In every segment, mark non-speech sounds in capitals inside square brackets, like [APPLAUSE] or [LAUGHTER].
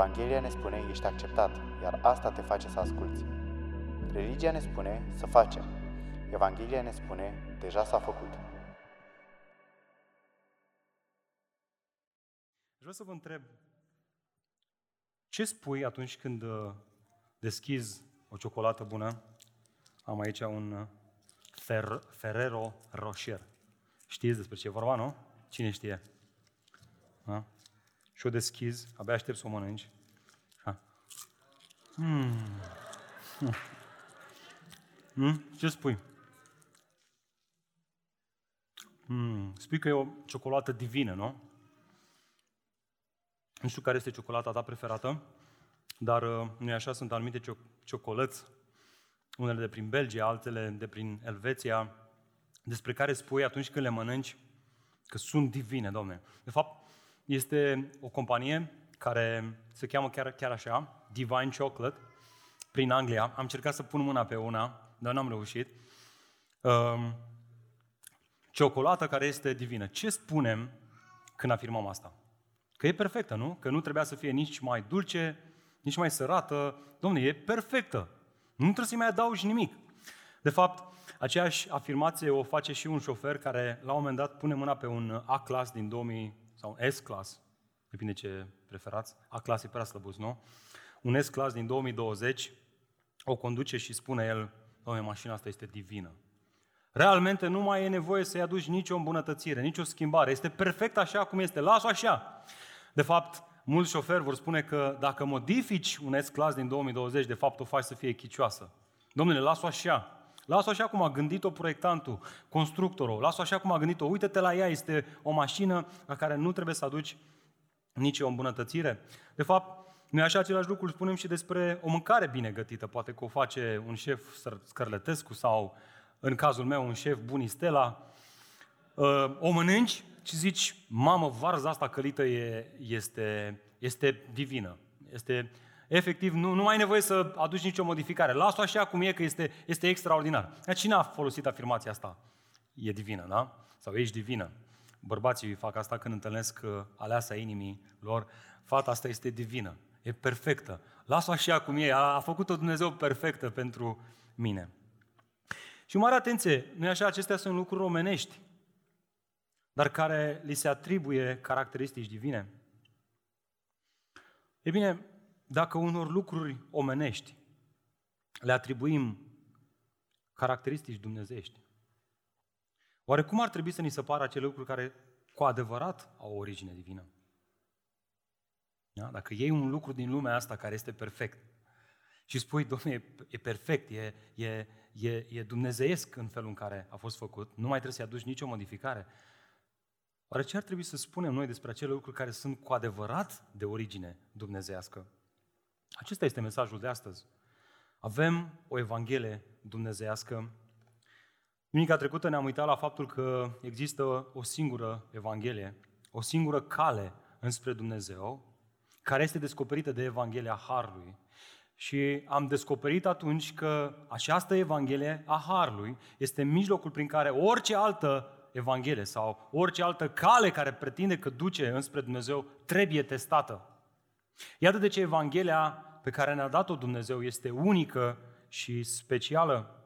Evanghelia ne spune, ești acceptat, iar asta te face să asculți. Religia ne spune să facem. Evanghelia ne spune, deja s-a făcut. Vreau să vă întreb, ce spui atunci când uh, deschizi o ciocolată bună? Am aici un uh, Fer- Ferrero Rocher. Știți despre ce e vorba, nu? Cine știe? Da? Și o deschizi, abia aștept să o mănânci. Ha. Mm. Mm. Ce spui? Mm. Spui că e o ciocolată divină, nu? Nu știu care este ciocolata ta preferată, dar uh, nu așa, sunt anumite ciocolăți, unele de prin Belgia, altele de prin Elveția, despre care spui atunci când le mănânci că sunt divine, domne. De fapt, este o companie care se cheamă chiar, chiar așa, Divine Chocolate, prin Anglia. Am încercat să pun mâna pe una, dar n-am reușit. Um, ciocolată care este divină. Ce spunem când afirmăm asta? Că e perfectă, nu? Că nu trebuia să fie nici mai dulce, nici mai sărată. Domne, e perfectă. Nu trebuie să-i mai adaugi nimic. De fapt, aceeași afirmație o face și un șofer care la un moment dat pune mâna pe un A-class din 2000 sau un S-class, depinde ce preferați. A-class e prea slăbus, nu? Un S-class din 2020 o conduce și spune el, domnule, mașina asta este divină. Realmente nu mai e nevoie să-i aduci nicio îmbunătățire, nicio schimbare. Este perfect așa cum este. Lasă așa. De fapt, mulți șoferi vor spune că dacă modifici un S-Class din 2020, de fapt o faci să fie chicioasă. Domnule, lasă așa. Lasă așa cum a gândit-o proiectantul, constructorul. Lasă așa cum a gândit-o. Uite-te la ea, este o mașină la care nu trebuie să aduci nici o îmbunătățire. De fapt, noi așa același lucru spunem și despre o mâncare bine gătită. Poate că o face un șef Scărlătescu sau, în cazul meu, un șef Bunistela. Uh, o mănânci și zici, mamă, varza asta călită e, este, este divină. Este, efectiv, nu, nu mai ai nevoie să aduci nicio modificare. Lasă-o așa cum e, că este, este extraordinar. Dar cine a folosit afirmația asta? E divină, da? Sau ești divină. Bărbații fac asta când întâlnesc uh, aleasa inimii lor. Fata asta este divină, e perfectă. Lasă-o așa cum e, a, a făcut-o Dumnezeu perfectă pentru mine. Și mare atenție, nu așa, acestea sunt lucruri omenești dar care li se atribuie caracteristici divine? E bine, dacă unor lucruri omenești le atribuim caracteristici dumnezești, oare cum ar trebui să ni se pară acele lucruri care cu adevărat au o origine divină? Da? Dacă iei un lucru din lumea asta care este perfect și spui, domnule, e perfect, e, e, e, e dumnezeiesc în felul în care a fost făcut, nu mai trebuie să-i aduci nicio modificare, Oare ce ar trebui să spunem noi despre acele lucruri care sunt cu adevărat de origine dumnezească? Acesta este mesajul de astăzi. Avem o Evanghelie dumnezească. Duminica trecută ne-am uitat la faptul că există o singură Evanghelie, o singură cale înspre Dumnezeu, care este descoperită de Evanghelia Harului. Și am descoperit atunci că această Evanghelie a Harului este mijlocul prin care orice altă Evanghelie sau orice altă cale care pretinde că duce înspre Dumnezeu trebuie testată. Iată de ce Evanghelia pe care ne-a dat-o Dumnezeu este unică și specială.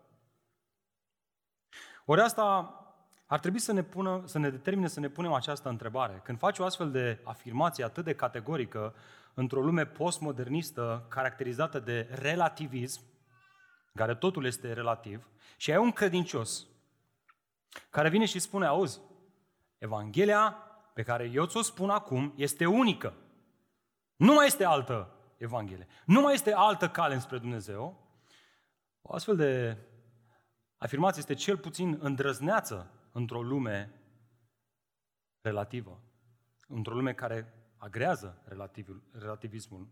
Ori asta ar trebui să ne, pună, să ne determine să ne punem această întrebare. Când faci o astfel de afirmație atât de categorică într-o lume postmodernistă caracterizată de relativism, care totul este relativ, și ai un credincios care vine și spune, auzi, Evanghelia pe care eu ți-o spun acum este unică. Nu mai este altă Evanghelie. Nu mai este altă cale înspre Dumnezeu. O astfel de afirmație este cel puțin îndrăzneață într-o lume relativă, într-o lume care agrează relativismul.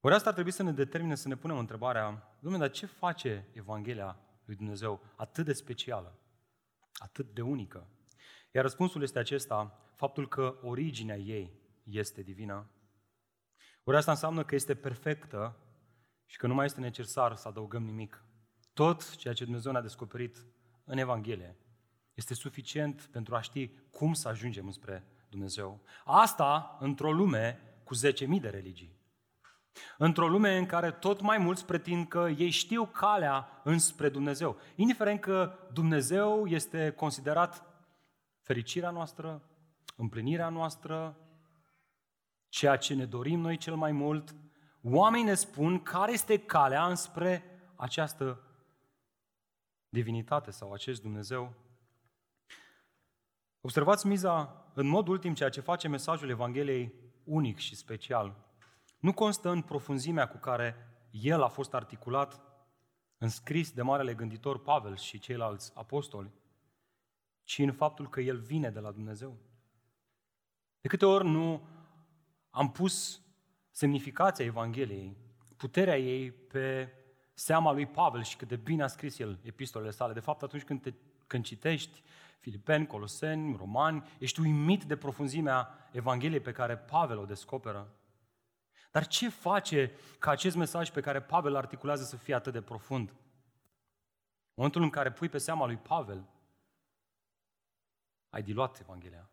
Ori asta ar trebui să ne determine să ne punem întrebarea, Domnule, dar ce face Evanghelia lui Dumnezeu atât de specială, atât de unică? Iar răspunsul este acesta, faptul că originea ei este divină. Ori asta înseamnă că este perfectă și că nu mai este necesar să adăugăm nimic. Tot ceea ce Dumnezeu ne-a descoperit în Evanghelie este suficient pentru a ști cum să ajungem spre Dumnezeu. Asta într-o lume cu 10.000 de religii. Într-o lume în care tot mai mulți pretind că ei știu calea înspre Dumnezeu. Indiferent că Dumnezeu este considerat fericirea noastră, împlinirea noastră, ceea ce ne dorim noi cel mai mult, oamenii ne spun care este calea înspre această divinitate sau acest Dumnezeu. Observați miza, în mod ultim, ceea ce face mesajul Evangheliei unic și special. Nu constă în profunzimea cu care el a fost articulat, înscris de marele gânditor Pavel și ceilalți apostoli, ci în faptul că el vine de la Dumnezeu. De câte ori nu am pus semnificația Evangheliei, puterea ei pe seama lui Pavel și cât de bine a scris el epistolele sale. De fapt, atunci când, te, când citești Filipeni, Coloseni, Romani, ești uimit de profunzimea Evangheliei pe care Pavel o descoperă. Dar ce face ca acest mesaj pe care Pavel articulează să fie atât de profund? În momentul în care pui pe seama lui Pavel, ai diluat Evanghelia.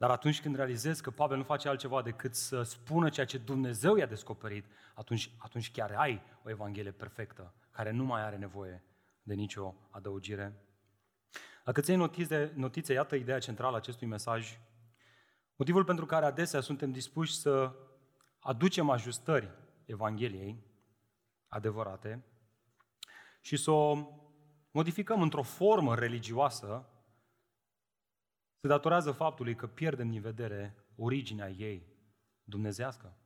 Dar atunci când realizezi că Pavel nu face altceva decât să spună ceea ce Dumnezeu i-a descoperit, atunci, atunci chiar ai o Evanghelie perfectă, care nu mai are nevoie de nicio adăugire. Dacă ți notițe, notițe, iată ideea centrală a acestui mesaj. Motivul pentru care adesea suntem dispuși să aducem ajustări Evangheliei adevărate și să o modificăm într-o formă religioasă se datorează faptului că pierdem din vedere originea ei dumnezească.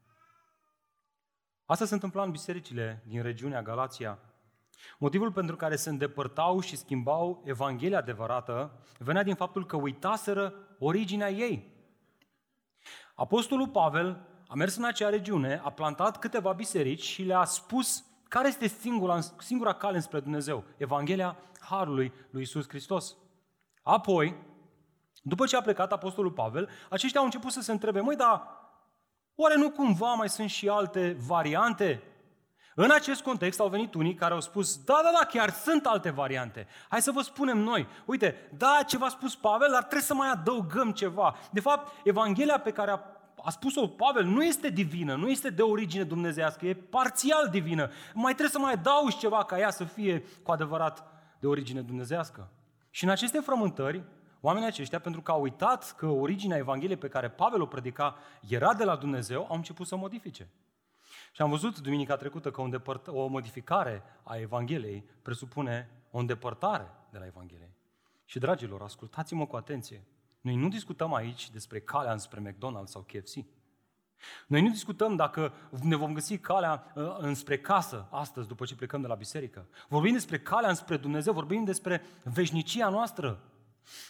Asta se întâmpla în bisericile din regiunea Galația. Motivul pentru care se îndepărtau și schimbau Evanghelia adevărată venea din faptul că uitaseră originea ei. Apostolul Pavel a mers în acea regiune, a plantat câteva biserici și le-a spus care este singura, singura cale spre Dumnezeu, Evanghelia Harului lui Isus Hristos. Apoi, după ce a plecat Apostolul Pavel, aceștia au început să se întrebe, măi, dar oare nu cumva mai sunt și alte variante? În acest context au venit unii care au spus, da, da, da, chiar sunt alte variante. Hai să vă spunem noi, uite, da, ce v-a spus Pavel, dar trebuie să mai adăugăm ceva. De fapt, Evanghelia pe care a, a spus-o Pavel nu este divină, nu este de origine dumnezească, e parțial divină. Mai trebuie să mai adaugi ceva ca ea să fie cu adevărat de origine dumnezească. Și în aceste frământări, Oamenii aceștia, pentru că au uitat că originea Evangheliei pe care Pavel o predica era de la Dumnezeu, au început să o modifice. Și am văzut duminica trecută că o, îndepărt- o modificare a Evangheliei presupune o îndepărtare de la Evanghelie. Și, dragilor, ascultați-mă cu atenție. Noi nu discutăm aici despre calea înspre McDonald's sau KFC. Noi nu discutăm dacă ne vom găsi calea uh, înspre casă astăzi, după ce plecăm de la biserică. Vorbim despre calea înspre Dumnezeu, vorbim despre veșnicia noastră,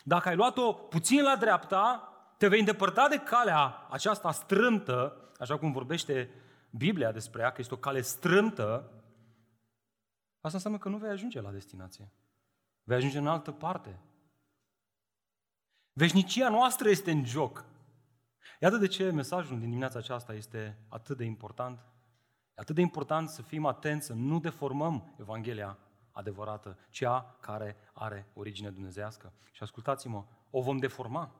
dacă ai luat-o puțin la dreapta, te vei îndepărta de calea aceasta strâmtă, așa cum vorbește Biblia despre ea, că este o cale strâmtă, asta înseamnă că nu vei ajunge la destinație. Vei ajunge în altă parte. Veșnicia noastră este în joc. Iată de ce mesajul din dimineața aceasta este atât de important. E atât de important să fim atenți, să nu deformăm Evanghelia adevărată, cea care are origine dumnezească. Și ascultați-mă, o vom deforma.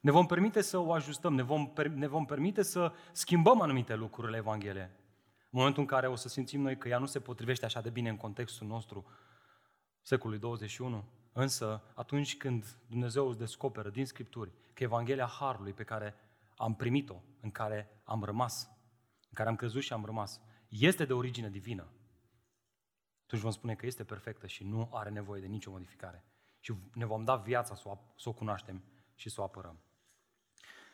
Ne vom permite să o ajustăm, ne vom, ne vom permite să schimbăm anumite lucruri la Evanghelie. În momentul în care o să simțim noi că ea nu se potrivește așa de bine în contextul nostru secolului 21, însă atunci când Dumnezeu îți descoperă din Scripturi că Evanghelia Harului pe care am primit-o, în care am rămas, în care am crezut și am rămas, este de origine divină, atunci vom spune că este perfectă și nu are nevoie de nicio modificare. Și ne vom da viața să o, să o cunoaștem și să o apărăm.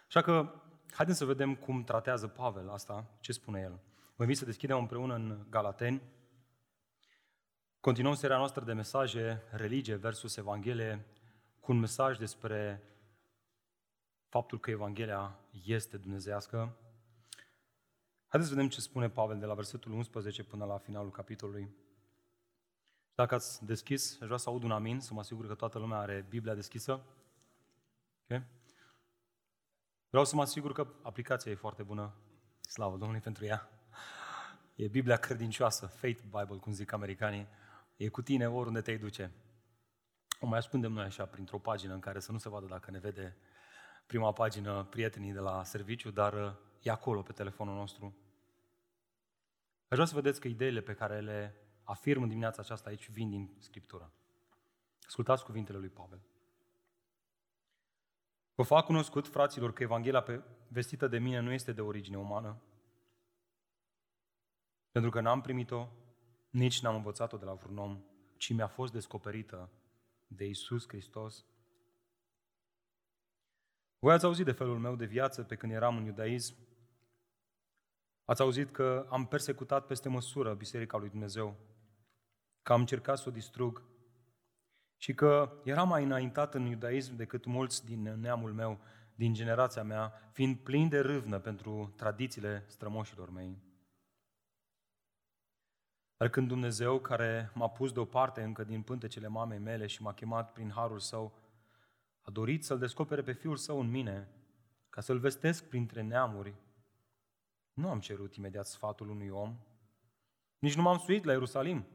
Așa că, haideți să vedem cum tratează Pavel asta, ce spune el. Vă invit să deschidem împreună în Galateni. Continuăm seria noastră de mesaje, religie versus Evanghelie, cu un mesaj despre faptul că Evanghelia este dumnezească. Haideți să vedem ce spune Pavel de la versetul 11 până la finalul capitolului. Dacă ați deschis, aș vrea să aud un amin, să mă asigur că toată lumea are Biblia deschisă. Okay? Vreau să mă asigur că aplicația e foarte bună. Slavă Domnului pentru ea. E Biblia credincioasă, Faith Bible, cum zic americanii. E cu tine oriunde te duce. O mai ascundem noi așa, printr-o pagină în care să nu se vadă dacă ne vede prima pagină prietenii de la serviciu, dar uh, e acolo pe telefonul nostru. Aș vrea să vedeți că ideile pe care le afirm în dimineața aceasta aici vin din Scriptură. Ascultați cuvintele lui Pavel. Vă fac cunoscut, fraților, că Evanghelia vestită de mine nu este de origine umană, pentru că n-am primit-o, nici n-am învățat-o de la vreun om, ci mi-a fost descoperită de Isus Hristos. Voi ați auzit de felul meu de viață pe când eram în iudaism. Ați auzit că am persecutat peste măsură Biserica lui Dumnezeu, că am încercat să o distrug și că eram mai înaintat în iudaism decât mulți din neamul meu, din generația mea, fiind plin de râvnă pentru tradițiile strămoșilor mei. Dar când Dumnezeu, care m-a pus deoparte încă din pântecele mamei mele și m-a chemat prin harul său, a dorit să-L descopere pe Fiul Său în mine, ca să-L vestesc printre neamuri, nu am cerut imediat sfatul unui om, nici nu m-am suit la Ierusalim,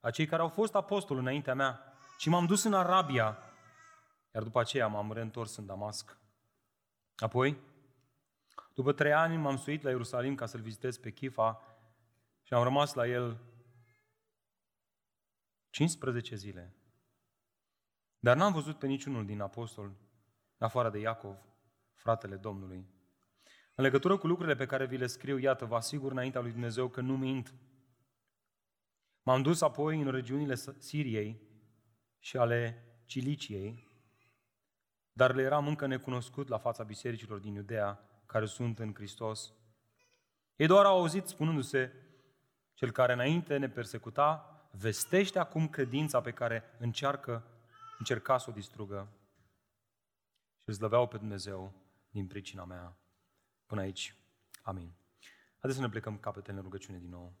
a cei care au fost apostoli înaintea mea, ci m-am dus în Arabia, iar după aceea m-am reîntors în Damasc. Apoi, după trei ani m-am suit la Ierusalim ca să-l vizitez pe Chifa și am rămas la el 15 zile. Dar n-am văzut pe niciunul din apostol, afară de Iacov, fratele Domnului. În legătură cu lucrurile pe care vi le scriu, iată, vă asigur înaintea lui Dumnezeu că nu mint. M-am dus apoi în regiunile Siriei și ale Ciliciei, dar le eram încă necunoscut la fața bisericilor din Iudea, care sunt în Hristos. Ei doar au auzit spunându-se, cel care înainte ne persecuta, vestește acum credința pe care încearcă, încerca să o distrugă și îl slăveau pe Dumnezeu din pricina mea. Până aici. Amin. Haideți să ne plecăm capetele în rugăciune din nou.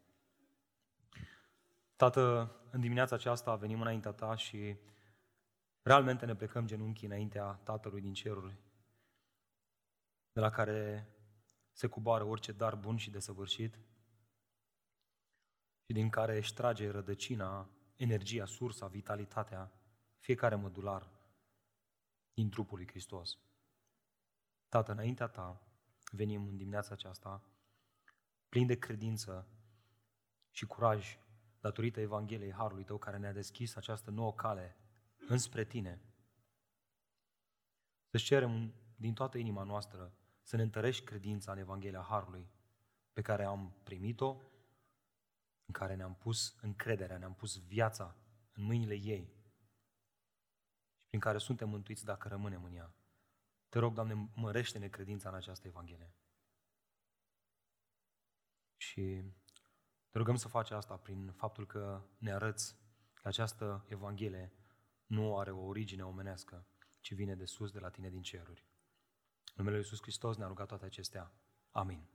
Tată, în dimineața aceasta venim înaintea Ta și realmente ne plecăm genunchii înaintea Tatălui din ceruri, de la care se cuboară orice dar bun și desăvârșit și din care își trage rădăcina, energia, sursa, vitalitatea, fiecare mădular din trupul lui Hristos. Tată, înaintea Ta venim în dimineața aceasta plin de credință și curaj datorită Evangheliei Harului Tău care ne-a deschis această nouă cale înspre Tine. Să-ți cerem din toată inima noastră să ne întărești credința în Evanghelia Harului pe care am primit-o, în care ne-am pus încrederea, ne-am pus viața în mâinile ei și prin care suntem mântuiți dacă rămânem în ea. Te rog, Doamne, mărește-ne credința în această Evanghelie. Și te rugăm să faci asta prin faptul că ne arăți că această Evanghelie nu are o origine omenească, ci vine de sus, de la tine din ceruri. În numele Lui Iisus Hristos ne-a rugat toate acestea. Amin.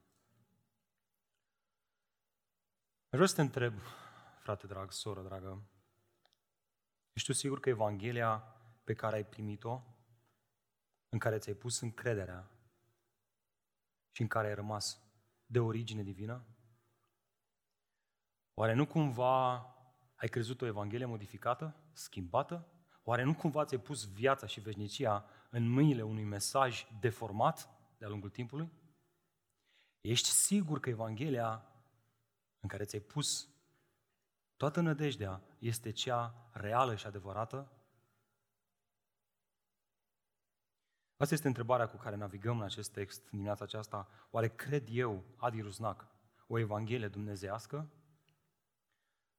Vreau să te întreb, frate drag, soră dragă, ești tu sigur că Evanghelia pe care ai primit-o, în care ți-ai pus încrederea și în care ai rămas de origine divină? Oare nu cumva ai crezut o Evanghelie modificată, schimbată? Oare nu cumva ți-ai pus viața și veșnicia în mâinile unui mesaj deformat de-a lungul timpului? Ești sigur că Evanghelia în care ți-ai pus toată nădejdea este cea reală și adevărată? Asta este întrebarea cu care navigăm în acest text dimineața aceasta. Oare cred eu, Adi Rusnac, o Evanghelie dumnezească?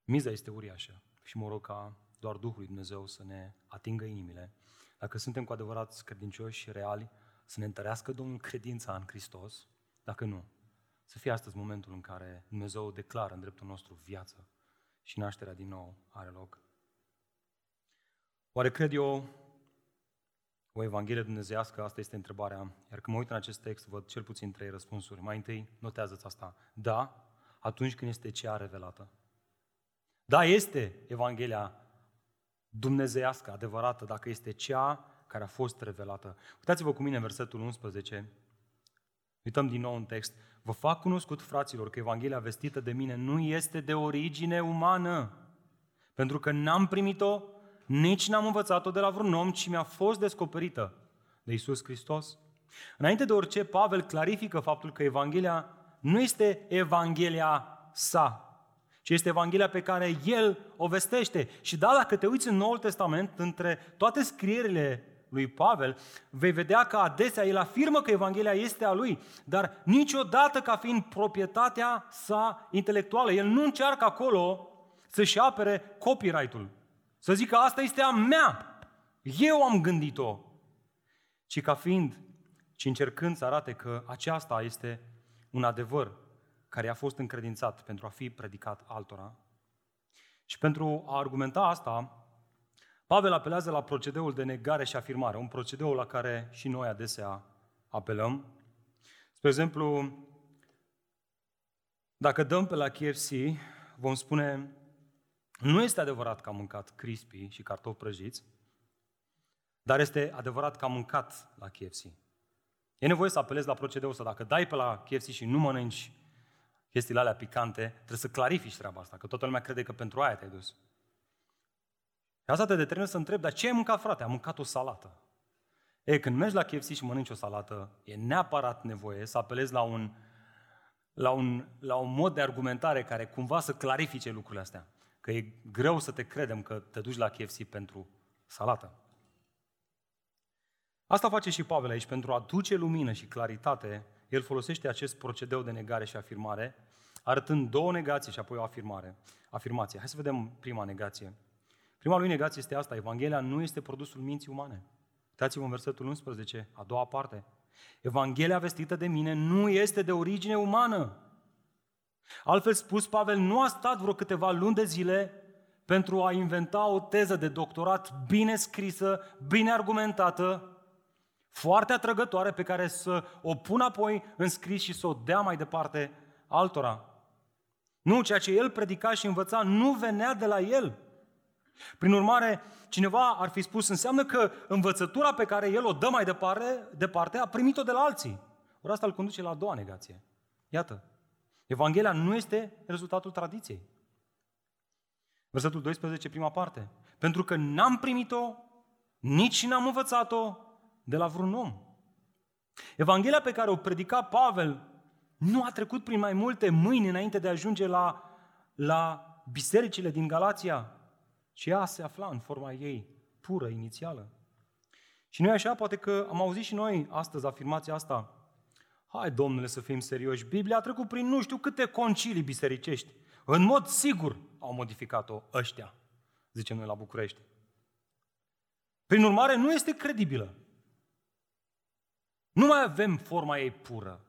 Miza este uriașă și mă rog ca doar Duhul lui Dumnezeu să ne atingă inimile. Dacă suntem cu adevărat credincioși și reali, să ne întărească Domnul credința în Hristos, dacă nu, să fie astăzi momentul în care Dumnezeu declară în dreptul nostru viață și nașterea din nou are loc. Oare cred eu o Evanghelie dumnezeiască? Asta este întrebarea. Iar când mă uit în acest text, văd cel puțin trei răspunsuri. Mai întâi, notează-ți asta. Da, atunci când este cea revelată. Da, este Evanghelia dumnezeiască, adevărată, dacă este cea care a fost revelată. Uitați-vă cu mine în versetul 11. Uităm din nou un text. Vă fac cunoscut, fraților, că Evanghelia vestită de mine nu este de origine umană, pentru că n-am primit-o, nici n-am învățat-o de la vreun om, ci mi-a fost descoperită de Isus Hristos. Înainte de orice, Pavel clarifică faptul că Evanghelia nu este Evanghelia sa, ci este Evanghelia pe care el o vestește. Și da, dacă te uiți în Noul Testament, între toate scrierile lui Pavel, vei vedea că adesea el afirmă că Evanghelia este a lui, dar niciodată ca fiind proprietatea sa intelectuală. El nu încearcă acolo să-și apere copyright-ul, să zică asta este a mea, eu am gândit-o, ci ca fiind, ci încercând să arate că aceasta este un adevăr care a fost încredințat pentru a fi predicat altora. Și pentru a argumenta asta, Pavel apelează la procedeul de negare și afirmare, un procedeu la care și noi adesea apelăm. Spre exemplu, dacă dăm pe la KFC, vom spune, nu este adevărat că am mâncat crispy și cartofi prăjiți, dar este adevărat că am mâncat la KFC. E nevoie să apelezi la procedeul ăsta. Dacă dai pe la KFC și nu mănânci chestiile alea picante, trebuie să clarifici treaba asta, că toată lumea crede că pentru aia te-ai dus. Și asta te determină să întrebi, dar ce ai mâncat, frate? Am mâncat o salată. E, când mergi la KFC și mănânci o salată, e neapărat nevoie să apelezi la un, la un, la un mod de argumentare care cumva să clarifice lucrurile astea. Că e greu să te credem că te duci la KFC pentru salată. Asta face și Pavel aici, pentru a aduce lumină și claritate el folosește acest procedeu de negare și afirmare, arătând două negații și apoi o afirmare. Afirmație. Hai să vedem prima negație. Prima lui negație este asta. Evanghelia nu este produsul minții umane. Uitați-vă în versetul 11, a doua parte. Evanghelia vestită de mine nu este de origine umană. Altfel spus, Pavel nu a stat vreo câteva luni de zile pentru a inventa o teză de doctorat bine scrisă, bine argumentată, foarte atrăgătoare pe care să o pună apoi în scris și să o dea mai departe altora. Nu, ceea ce el predica și învăța nu venea de la el. Prin urmare, cineva ar fi spus, înseamnă că învățătura pe care el o dă mai departe, departe a primit-o de la alții. Ori asta îl conduce la a doua negație. Iată, Evanghelia nu este rezultatul tradiției. Versetul 12, prima parte. Pentru că n-am primit-o, nici n-am învățat-o de la vreun om. Evanghelia pe care o predica Pavel nu a trecut prin mai multe mâini înainte de a ajunge la, la bisericile din Galația, ci ea se afla în forma ei pură, inițială. Și noi așa, poate că am auzit și noi astăzi afirmația asta. Hai, domnule, să fim serioși. Biblia a trecut prin nu știu câte concilii bisericești. În mod sigur au modificat-o ăștia, zicem noi la București. Prin urmare, nu este credibilă. Nu mai avem forma ei pură.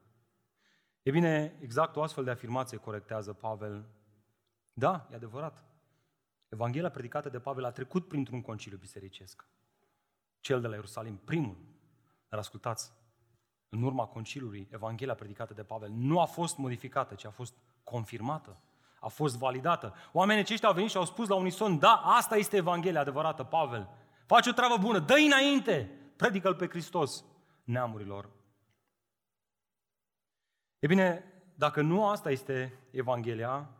E bine, exact o astfel de afirmație corectează Pavel. Da, e adevărat. Evanghelia predicată de Pavel a trecut printr-un conciliu bisericesc. Cel de la Ierusalim, primul. Dar ascultați, în urma conciliului, Evanghelia predicată de Pavel nu a fost modificată, ci a fost confirmată, a fost validată. Oamenii aceștia au venit și au spus la unison, da, asta este Evanghelia adevărată, Pavel. Faci o treabă bună, dă înainte, predică-L pe Hristos neamurilor. E bine, dacă nu asta este Evanghelia,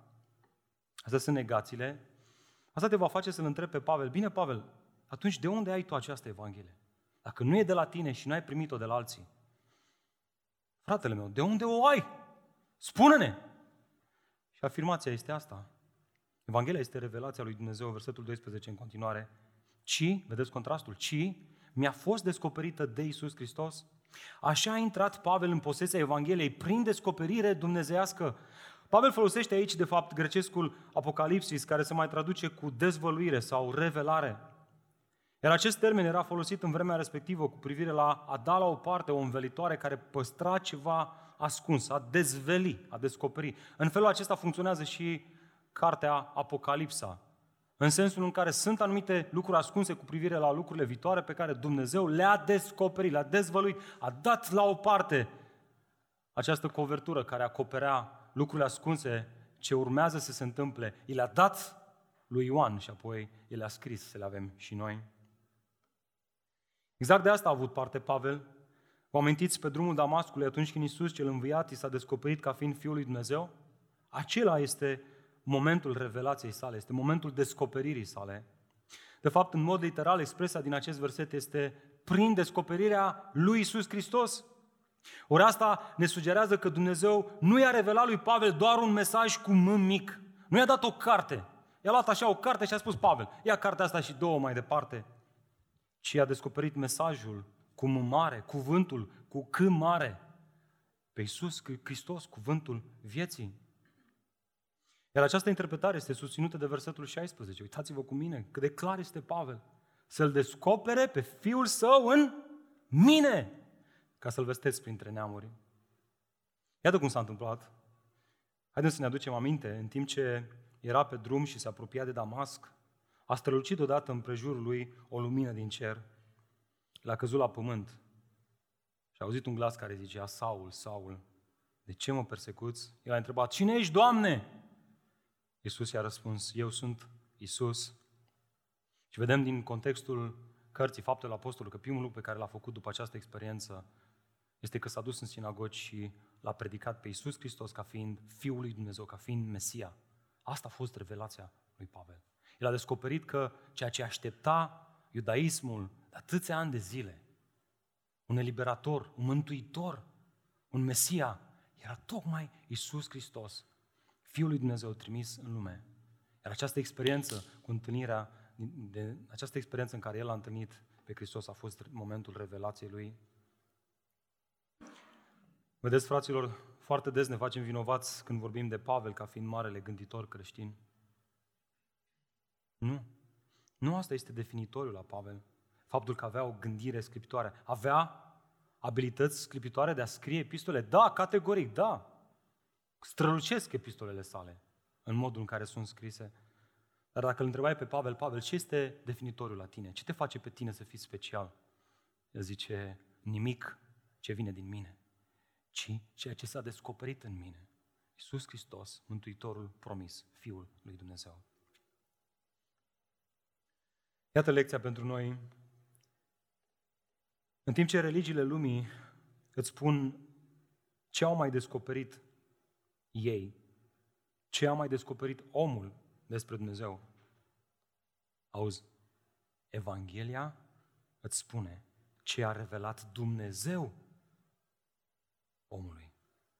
astea sunt negațiile, asta te va face să-l întrebi pe Pavel, bine Pavel, atunci de unde ai tu această Evanghelie? Dacă nu e de la tine și nu ai primit-o de la alții, fratele meu, de unde o ai? Spune-ne! Și afirmația este asta. Evanghelia este revelația lui Dumnezeu, versetul 12 în continuare. Ci, vedeți contrastul, ci mi-a fost descoperită de Isus Hristos. Așa a intrat Pavel în posesia Evangheliei prin descoperire dumnezeiască. Pavel folosește aici, de fapt, grecescul Apocalipsis, care se mai traduce cu dezvăluire sau revelare. Iar acest termen era folosit în vremea respectivă cu privire la a da la o parte o învelitoare care păstra ceva ascuns, a dezveli, a descoperi. În felul acesta funcționează și cartea Apocalipsa, în sensul în care sunt anumite lucruri ascunse cu privire la lucrurile viitoare pe care Dumnezeu le-a descoperit, le-a dezvăluit, a dat la o parte această covertură care acoperea lucrurile ascunse ce urmează să se întâmple. I le-a dat lui Ioan și apoi el le-a scris să le avem și noi. Exact de asta a avut parte Pavel. Vă amintiți pe drumul Damascului atunci când Iisus cel înviat i s-a descoperit ca fiind Fiul lui Dumnezeu? Acela este momentul revelației sale, este momentul descoperirii sale. De fapt, în mod literal, expresia din acest verset este prin descoperirea lui Isus Hristos. Ori asta ne sugerează că Dumnezeu nu i-a revelat lui Pavel doar un mesaj cu M mic. Nu i-a dat o carte. I-a luat așa o carte și a spus, Pavel, ia cartea asta și două mai departe. Ci a descoperit mesajul cu M mare, cuvântul cu C mare. Pe Iisus Hristos, cuvântul vieții. Iar această interpretare este susținută de versetul 16. Uitați-vă cu mine cât de clar este Pavel. Să-L descopere pe Fiul Său în mine, ca să-L vestesc printre neamuri. Iată cum s-a întâmplat. Haideți să ne aducem aminte, în timp ce era pe drum și se apropia de Damasc, a strălucit odată în prejurul lui o lumină din cer. L-a căzut la pământ și a auzit un glas care zicea, Saul, Saul, de ce mă persecuți? El a întrebat, cine ești, Doamne? Iisus i-a răspuns, eu sunt Iisus. Și vedem din contextul cărții Faptul Apostolului că primul lucru pe care l-a făcut după această experiență este că s-a dus în sinagogi și l-a predicat pe Iisus Hristos ca fiind Fiul lui Dumnezeu, ca fiind Mesia. Asta a fost revelația lui Pavel. El a descoperit că ceea ce aștepta iudaismul de atâția ani de zile, un eliberator, un mântuitor, un Mesia, era tocmai Iisus Hristos, Fiul lui Dumnezeu trimis în lume. Iar această experiență cu întâlnirea, de, această experiență în care El a întâlnit pe Hristos a fost momentul revelației Lui. Vedeți, fraților, foarte des ne facem vinovați când vorbim de Pavel ca fiind marele gânditor creștin. Nu. Nu asta este definitoriul la Pavel. Faptul că avea o gândire scriptoare. Avea abilități scriptoare de a scrie epistole? Da, categoric, da strălucesc epistolele sale în modul în care sunt scrise. Dar dacă îl întrebai pe Pavel, Pavel, ce este definitoriul la tine? Ce te face pe tine să fii special? El zice, nimic ce vine din mine, ci ceea ce s-a descoperit în mine. Iisus Hristos, Mântuitorul promis, Fiul lui Dumnezeu. Iată lecția pentru noi. În timp ce religiile lumii îți spun ce au mai descoperit ei ce a mai descoperit omul despre Dumnezeu. Auzi, Evanghelia îți spune ce a revelat Dumnezeu omului.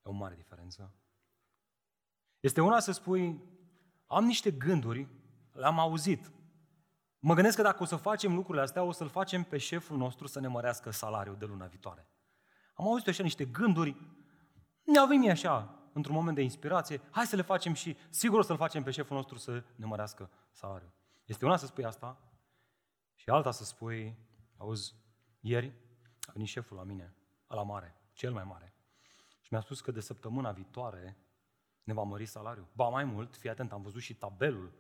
E o mare diferență. Este una să spui, am niște gânduri, le-am auzit. Mă gândesc că dacă o să facem lucrurile astea, o să-l facem pe șeful nostru să ne mărească salariul de luna viitoare. Am auzit așa niște gânduri, ne-au venit așa, într-un moment de inspirație, hai să le facem și sigur o să-l facem pe șeful nostru să ne mărească salariul. Este una să spui asta și alta să spui, auzi, ieri a venit șeful la mine, la mare, cel mai mare, și mi-a spus că de săptămâna viitoare ne va mări salariul. Ba mai mult, fii atent, am văzut și tabelul,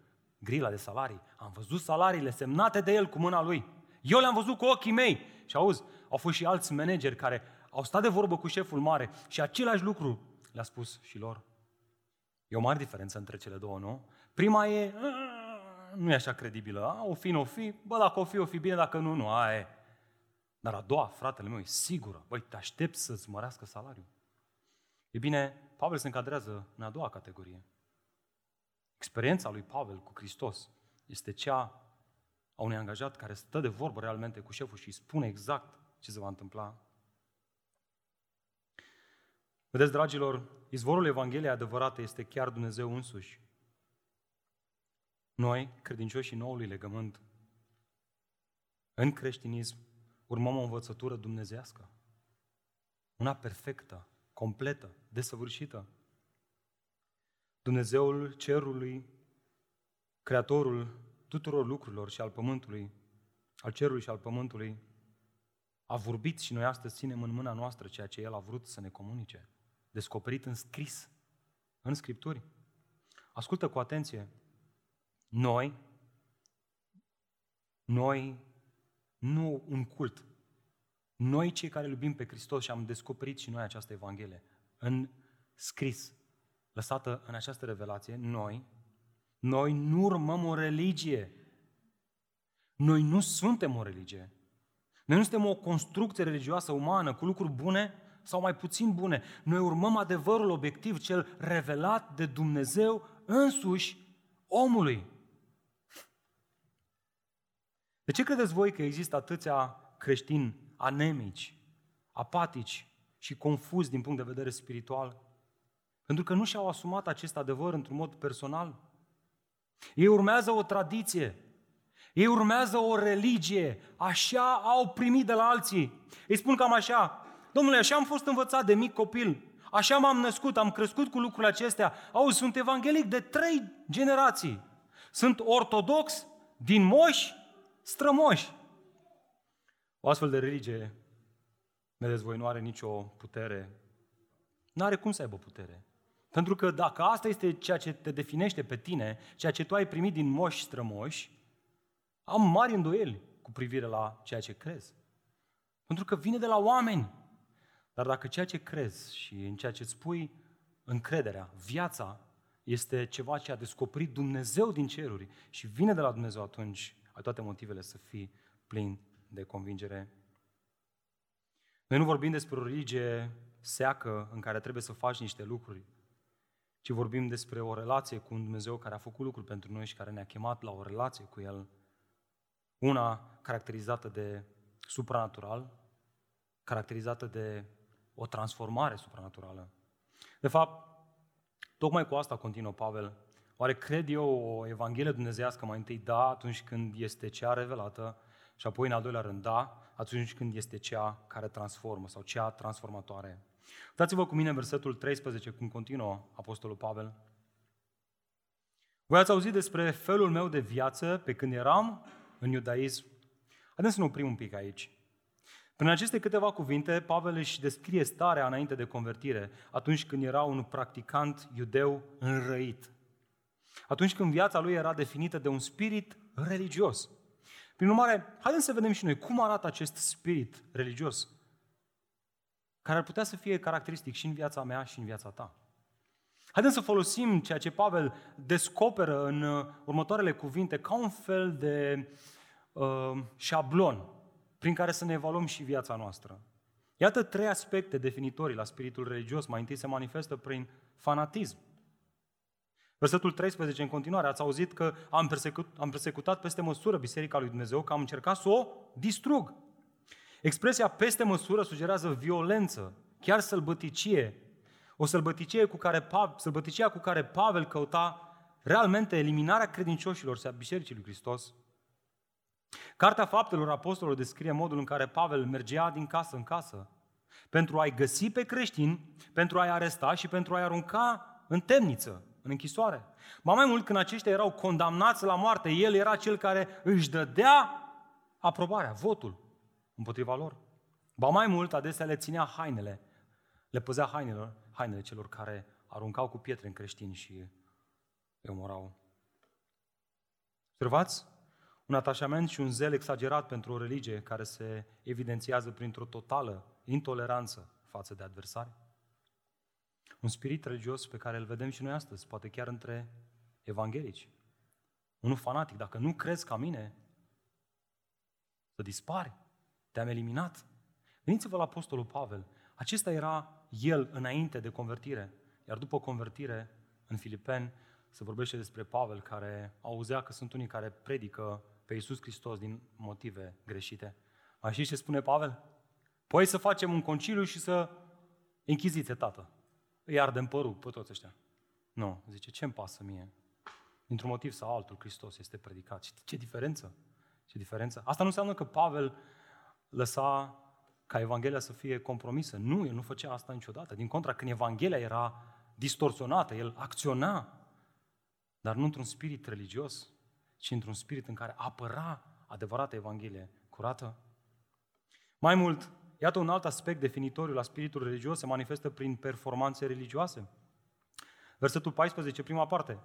grila de salarii, am văzut salariile semnate de el cu mâna lui. Eu le-am văzut cu ochii mei. Și auzi, au fost și alți manageri care au stat de vorbă cu șeful mare și același lucru le-a spus și lor. E o mare diferență între cele două, nu? Prima e, nu e așa credibilă. A, o fi, nu o fi, bă, dacă o fi, o fi bine, dacă nu, nu, aia e. Dar a doua, fratele meu, e sigură. Băi, te aștept să-ți mărească salariul. E bine, Pavel se încadrează în a doua categorie. Experiența lui Pavel cu Hristos este cea a unui angajat care stă de vorbă realmente cu șeful și îi spune exact ce se va întâmpla Vedeți, dragilor, izvorul Evangheliei adevărate este chiar Dumnezeu însuși. Noi, credincioșii noului legământ, în creștinism, urmăm o învățătură dumnezească. Una perfectă, completă, desăvârșită. Dumnezeul cerului, creatorul tuturor lucrurilor și al pământului, al cerului și al pământului, a vorbit și noi astăzi ținem în mâna noastră ceea ce El a vrut să ne comunice descoperit în scris, în Scripturi. Ascultă cu atenție. Noi Noi, nu un cult, noi cei care iubim pe Hristos și am descoperit și noi această Evanghelie, în scris, lăsată în această revelație, noi, noi nu urmăm o religie. Noi nu suntem o religie. Noi nu suntem o construcție religioasă umană cu lucruri bune sau mai puțin bune. Noi urmăm adevărul obiectiv, cel revelat de Dumnezeu însuși omului. De ce credeți voi că există atâția creștini anemici, apatici și confuzi din punct de vedere spiritual? Pentru că nu și-au asumat acest adevăr într-un mod personal. Ei urmează o tradiție, ei urmează o religie, așa au primit de la alții. Îi spun cam așa, domnule, așa am fost învățat de mic copil, așa m-am născut, am crescut cu lucrurile acestea. Auzi, sunt evanghelic de trei generații. Sunt ortodox din moși strămoși. O astfel de religie, vedeți voi, nu are nicio putere. Nu are cum să aibă putere. Pentru că dacă asta este ceea ce te definește pe tine, ceea ce tu ai primit din moși strămoși, am mari îndoieli cu privire la ceea ce crezi. Pentru că vine de la oameni. Dar dacă ceea ce crezi și în ceea ce îți pui încrederea, viața, este ceva ce a descoperit Dumnezeu din ceruri și vine de la Dumnezeu atunci, ai toate motivele să fii plin de convingere. Noi nu vorbim despre o religie seacă în care trebuie să faci niște lucruri, ci vorbim despre o relație cu un Dumnezeu care a făcut lucruri pentru noi și care ne-a chemat la o relație cu El. Una caracterizată de supranatural, caracterizată de o transformare supranaturală. De fapt, tocmai cu asta continuă Pavel. Oare cred eu o Evanghelie dumnezească mai întâi? Da, atunci când este cea revelată, și apoi în al doilea rând, da, atunci când este cea care transformă sau cea transformatoare. Uitați-vă cu mine în versetul 13, cum continuă Apostolul Pavel. Voi ați auzit despre felul meu de viață pe când eram în iudaism. Haideți să ne oprim un pic aici. Prin aceste câteva cuvinte, Pavel își descrie starea înainte de convertire, atunci când era un practicant iudeu înrăit. Atunci când viața lui era definită de un spirit religios. Prin urmare, haideți să vedem și noi cum arată acest spirit religios, care ar putea să fie caracteristic și în viața mea și în viața ta. Haideți să folosim ceea ce Pavel descoperă în uh, următoarele cuvinte ca un fel de uh, șablon prin care să ne evaluăm și viața noastră. Iată trei aspecte definitorii la spiritul religios. Mai întâi se manifestă prin fanatism. Versetul 13 în continuare, ați auzit că am, persecut, am persecutat peste măsură Biserica lui Dumnezeu, că am încercat să o distrug. Expresia peste măsură sugerează violență, chiar sălbăticie. O sălbăticie cu care, sălbăticia cu care Pavel căuta realmente eliminarea credincioșilor și a Bisericii lui Hristos. Cartea Faptelor Apostolilor descrie modul în care Pavel mergea din casă în casă pentru a-i găsi pe creștini, pentru a-i aresta și pentru a-i arunca în temniță, în închisoare. Ba mai mult, când aceștia erau condamnați la moarte, el era cel care își dădea aprobarea, votul împotriva lor. Ba mai mult, adesea le ținea hainele, le păzea hainele, hainele celor care aruncau cu pietre în creștini și îi omorau. Observați? Un atașament și un zel exagerat pentru o religie care se evidențiază printr-o totală intoleranță față de adversari. Un spirit religios pe care îl vedem și noi astăzi, poate chiar între evanghelici. Unul fanatic, dacă nu crezi ca mine, să dispari, te-am eliminat. Gândiți-vă la Apostolul Pavel. Acesta era el înainte de convertire, iar după convertire, în Filipeni, se vorbește despre Pavel care auzea că sunt unii care predică pe Iisus Hristos din motive greșite. Mai știți ce spune Pavel? Păi să facem un conciliu și să închiziți tată. Îi ardem părul pe toți ăștia. Nu, zice, ce-mi pasă mie? Dintr-un motiv sau altul, Hristos este predicat. Ce, ce diferență? Ce diferență? Asta nu înseamnă că Pavel lăsa ca Evanghelia să fie compromisă. Nu, el nu făcea asta niciodată. Din contra, când Evanghelia era distorsionată, el acționa, dar nu într-un spirit religios, ci într-un spirit în care apăra adevărata Evanghelie curată. Mai mult, iată un alt aspect definitoriu la spiritul religios se manifestă prin performanțe religioase. Versetul 14, prima parte.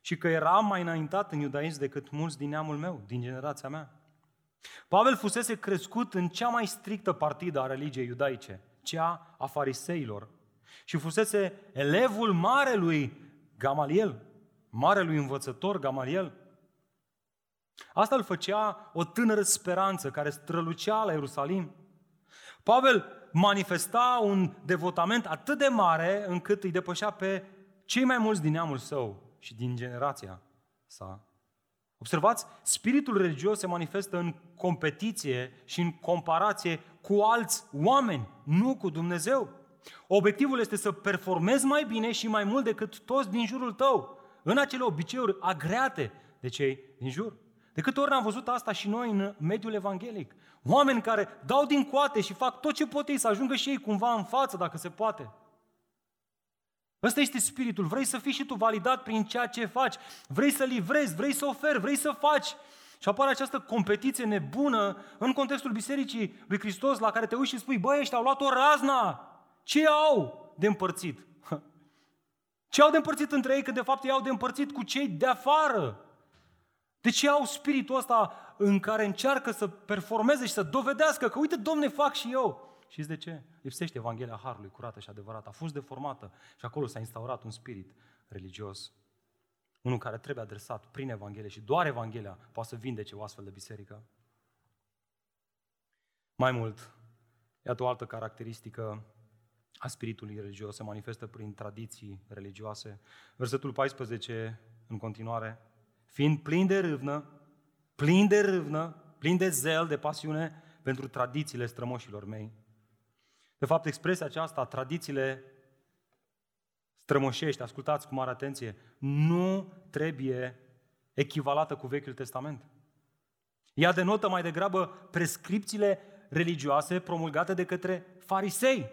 Și că eram mai înaintat în iudaism decât mulți din neamul meu, din generația mea. Pavel fusese crescut în cea mai strictă partidă a religiei iudaice, cea a fariseilor. Și fusese elevul marelui Gamaliel, marelui învățător Gamaliel. Asta îl făcea o tânără speranță care strălucea la Ierusalim. Pavel manifesta un devotament atât de mare încât îi depășea pe cei mai mulți din neamul său și din generația sa. Observați, spiritul religios se manifestă în competiție și în comparație cu alți oameni, nu cu Dumnezeu. Obiectivul este să performezi mai bine și mai mult decât toți din jurul tău, în acele obiceiuri agreate de cei din jur. De câte ori am văzut asta și noi în mediul evanghelic? Oameni care dau din coate și fac tot ce pot ei să ajungă și ei cumva în față, dacă se poate. Ăsta este spiritul. Vrei să fii și tu validat prin ceea ce faci. Vrei să livrezi, vrei să oferi, vrei să faci. Și apare această competiție nebună în contextul Bisericii lui Hristos la care te uiți și spui, băi, ăștia au luat o razna. Ce au de împărțit? [LAUGHS] Ce au de împărțit între ei? Că de fapt ei au de împărțit cu cei de afară. De ce au spiritul ăsta în care încearcă să performeze și să dovedească că, uite, Domne, fac și eu. Și de ce? Lipsește Evanghelia Harului curată și adevărată. A fost deformată și acolo s-a instaurat un spirit religios. Unul care trebuie adresat prin Evanghelie și doar Evanghelia poate să vindece o astfel de biserică. Mai mult, iată o altă caracteristică a spiritului religios, se manifestă prin tradiții religioase. Versetul 14, în continuare, fiind plin de râvnă, plin de râvnă, plin de zel, de pasiune pentru tradițiile strămoșilor mei. De fapt, expresia aceasta, tradițiile strămoșești, ascultați cu mare atenție, nu trebuie echivalată cu Vechiul Testament. Ea denotă mai degrabă prescripțiile religioase promulgate de către farisei.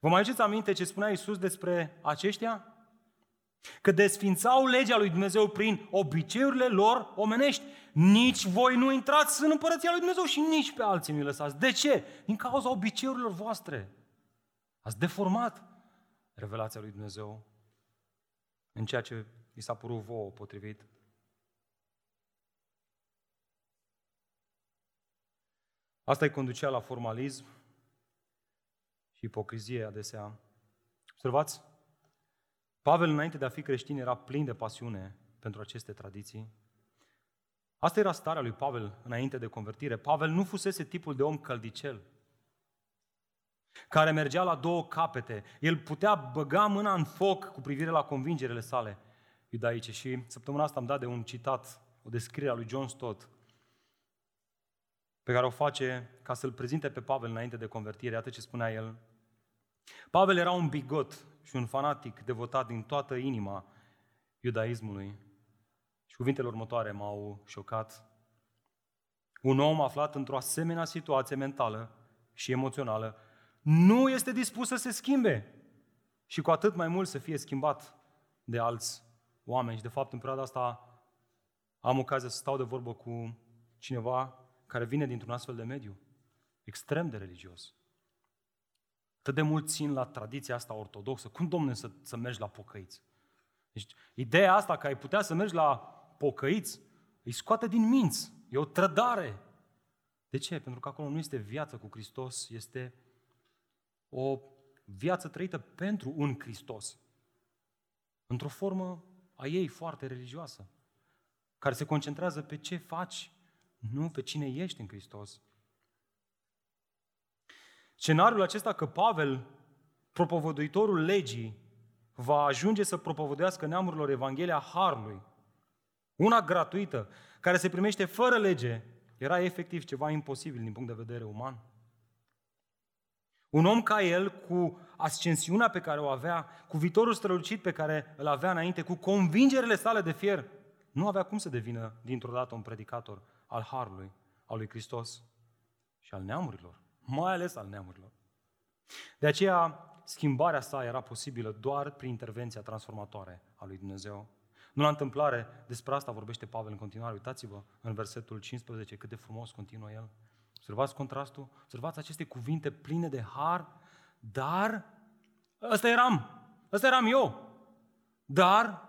Vă mai aduceți aminte ce spunea Iisus despre aceștia? Că desfințau legea lui Dumnezeu prin obiceiurile lor omenești. Nici voi nu intrați în împărăția lui Dumnezeu și nici pe alții nu lăsați. De ce? Din cauza obiceiurilor voastre. Ați deformat revelația lui Dumnezeu în ceea ce vi s-a părut vouă potrivit. Asta îi conducea la formalism și ipocrizie adesea. Observați, Pavel, înainte de a fi creștin, era plin de pasiune pentru aceste tradiții. Asta era starea lui Pavel înainte de convertire. Pavel nu fusese tipul de om căldicel, care mergea la două capete. El putea băga mâna în foc cu privire la convingerile sale iudaice. Și săptămâna asta am dat de un citat, o descriere a lui John Stott, pe care o face ca să-l prezinte pe Pavel înainte de convertire. Iată ce spunea el. Pavel era un bigot și un fanatic devotat din toată inima iudaismului. Și cuvintele următoare m-au șocat. Un om aflat într-o asemenea situație mentală și emoțională nu este dispus să se schimbe și cu atât mai mult să fie schimbat de alți oameni. Și de fapt, în perioada asta am ocazia să stau de vorbă cu cineva care vine dintr-un astfel de mediu, extrem de religios. Atât de mult țin la tradiția asta ortodoxă. Cum, domne, să, să mergi la pocăiți? Deci, ideea asta că ai putea să mergi la pocăiți, îi scoate din minți. E o trădare. De ce? Pentru că acolo nu este viață cu Hristos, este o viață trăită pentru un Hristos. Într-o formă a ei foarte religioasă, care se concentrează pe ce faci, nu pe cine ești în Hristos. Scenariul acesta că Pavel, propovăduitorul legii, va ajunge să propovăduiască neamurilor Evanghelia Harului, una gratuită, care se primește fără lege, era efectiv ceva imposibil din punct de vedere uman. Un om ca el, cu ascensiunea pe care o avea, cu viitorul strălucit pe care îl avea înainte, cu convingerile sale de fier, nu avea cum să devină dintr-o dată un predicator al Harului, al lui Hristos și al neamurilor mai ales al neamurilor. De aceea, schimbarea sa era posibilă doar prin intervenția transformatoare a lui Dumnezeu. Nu la întâmplare, despre asta vorbește Pavel în continuare. Uitați-vă în versetul 15 cât de frumos continuă el. Observați contrastul? Observați aceste cuvinte pline de har, dar ăsta eram, ăsta eram eu. Dar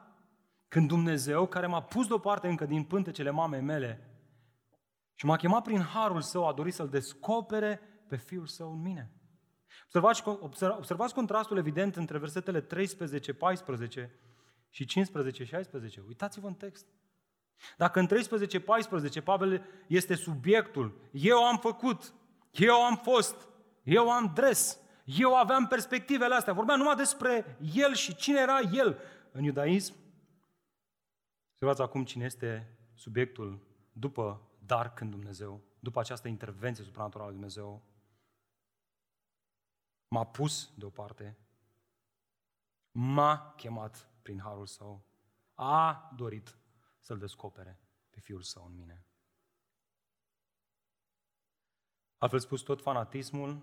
când Dumnezeu, care m-a pus deoparte încă din pântecele mamei mele, Și m-a chemat prin harul său, a dorit să-l descopere pe fiul său în mine. Observați, observați contrastul evident între versetele 13, 14 și 15, 16. Uitați-vă în text. Dacă în 13, 14 Pavel este subiectul, eu am făcut, eu am fost, eu am dres, eu aveam perspectivele astea, vorbea numai despre el și cine era el în iudaism. Observați acum cine este subiectul după dar când Dumnezeu, după această intervenție supranaturală a Dumnezeu, m-a pus deoparte, m-a chemat prin harul său, a dorit să-L descopere pe Fiul Său în mine. Altfel spus, tot fanatismul,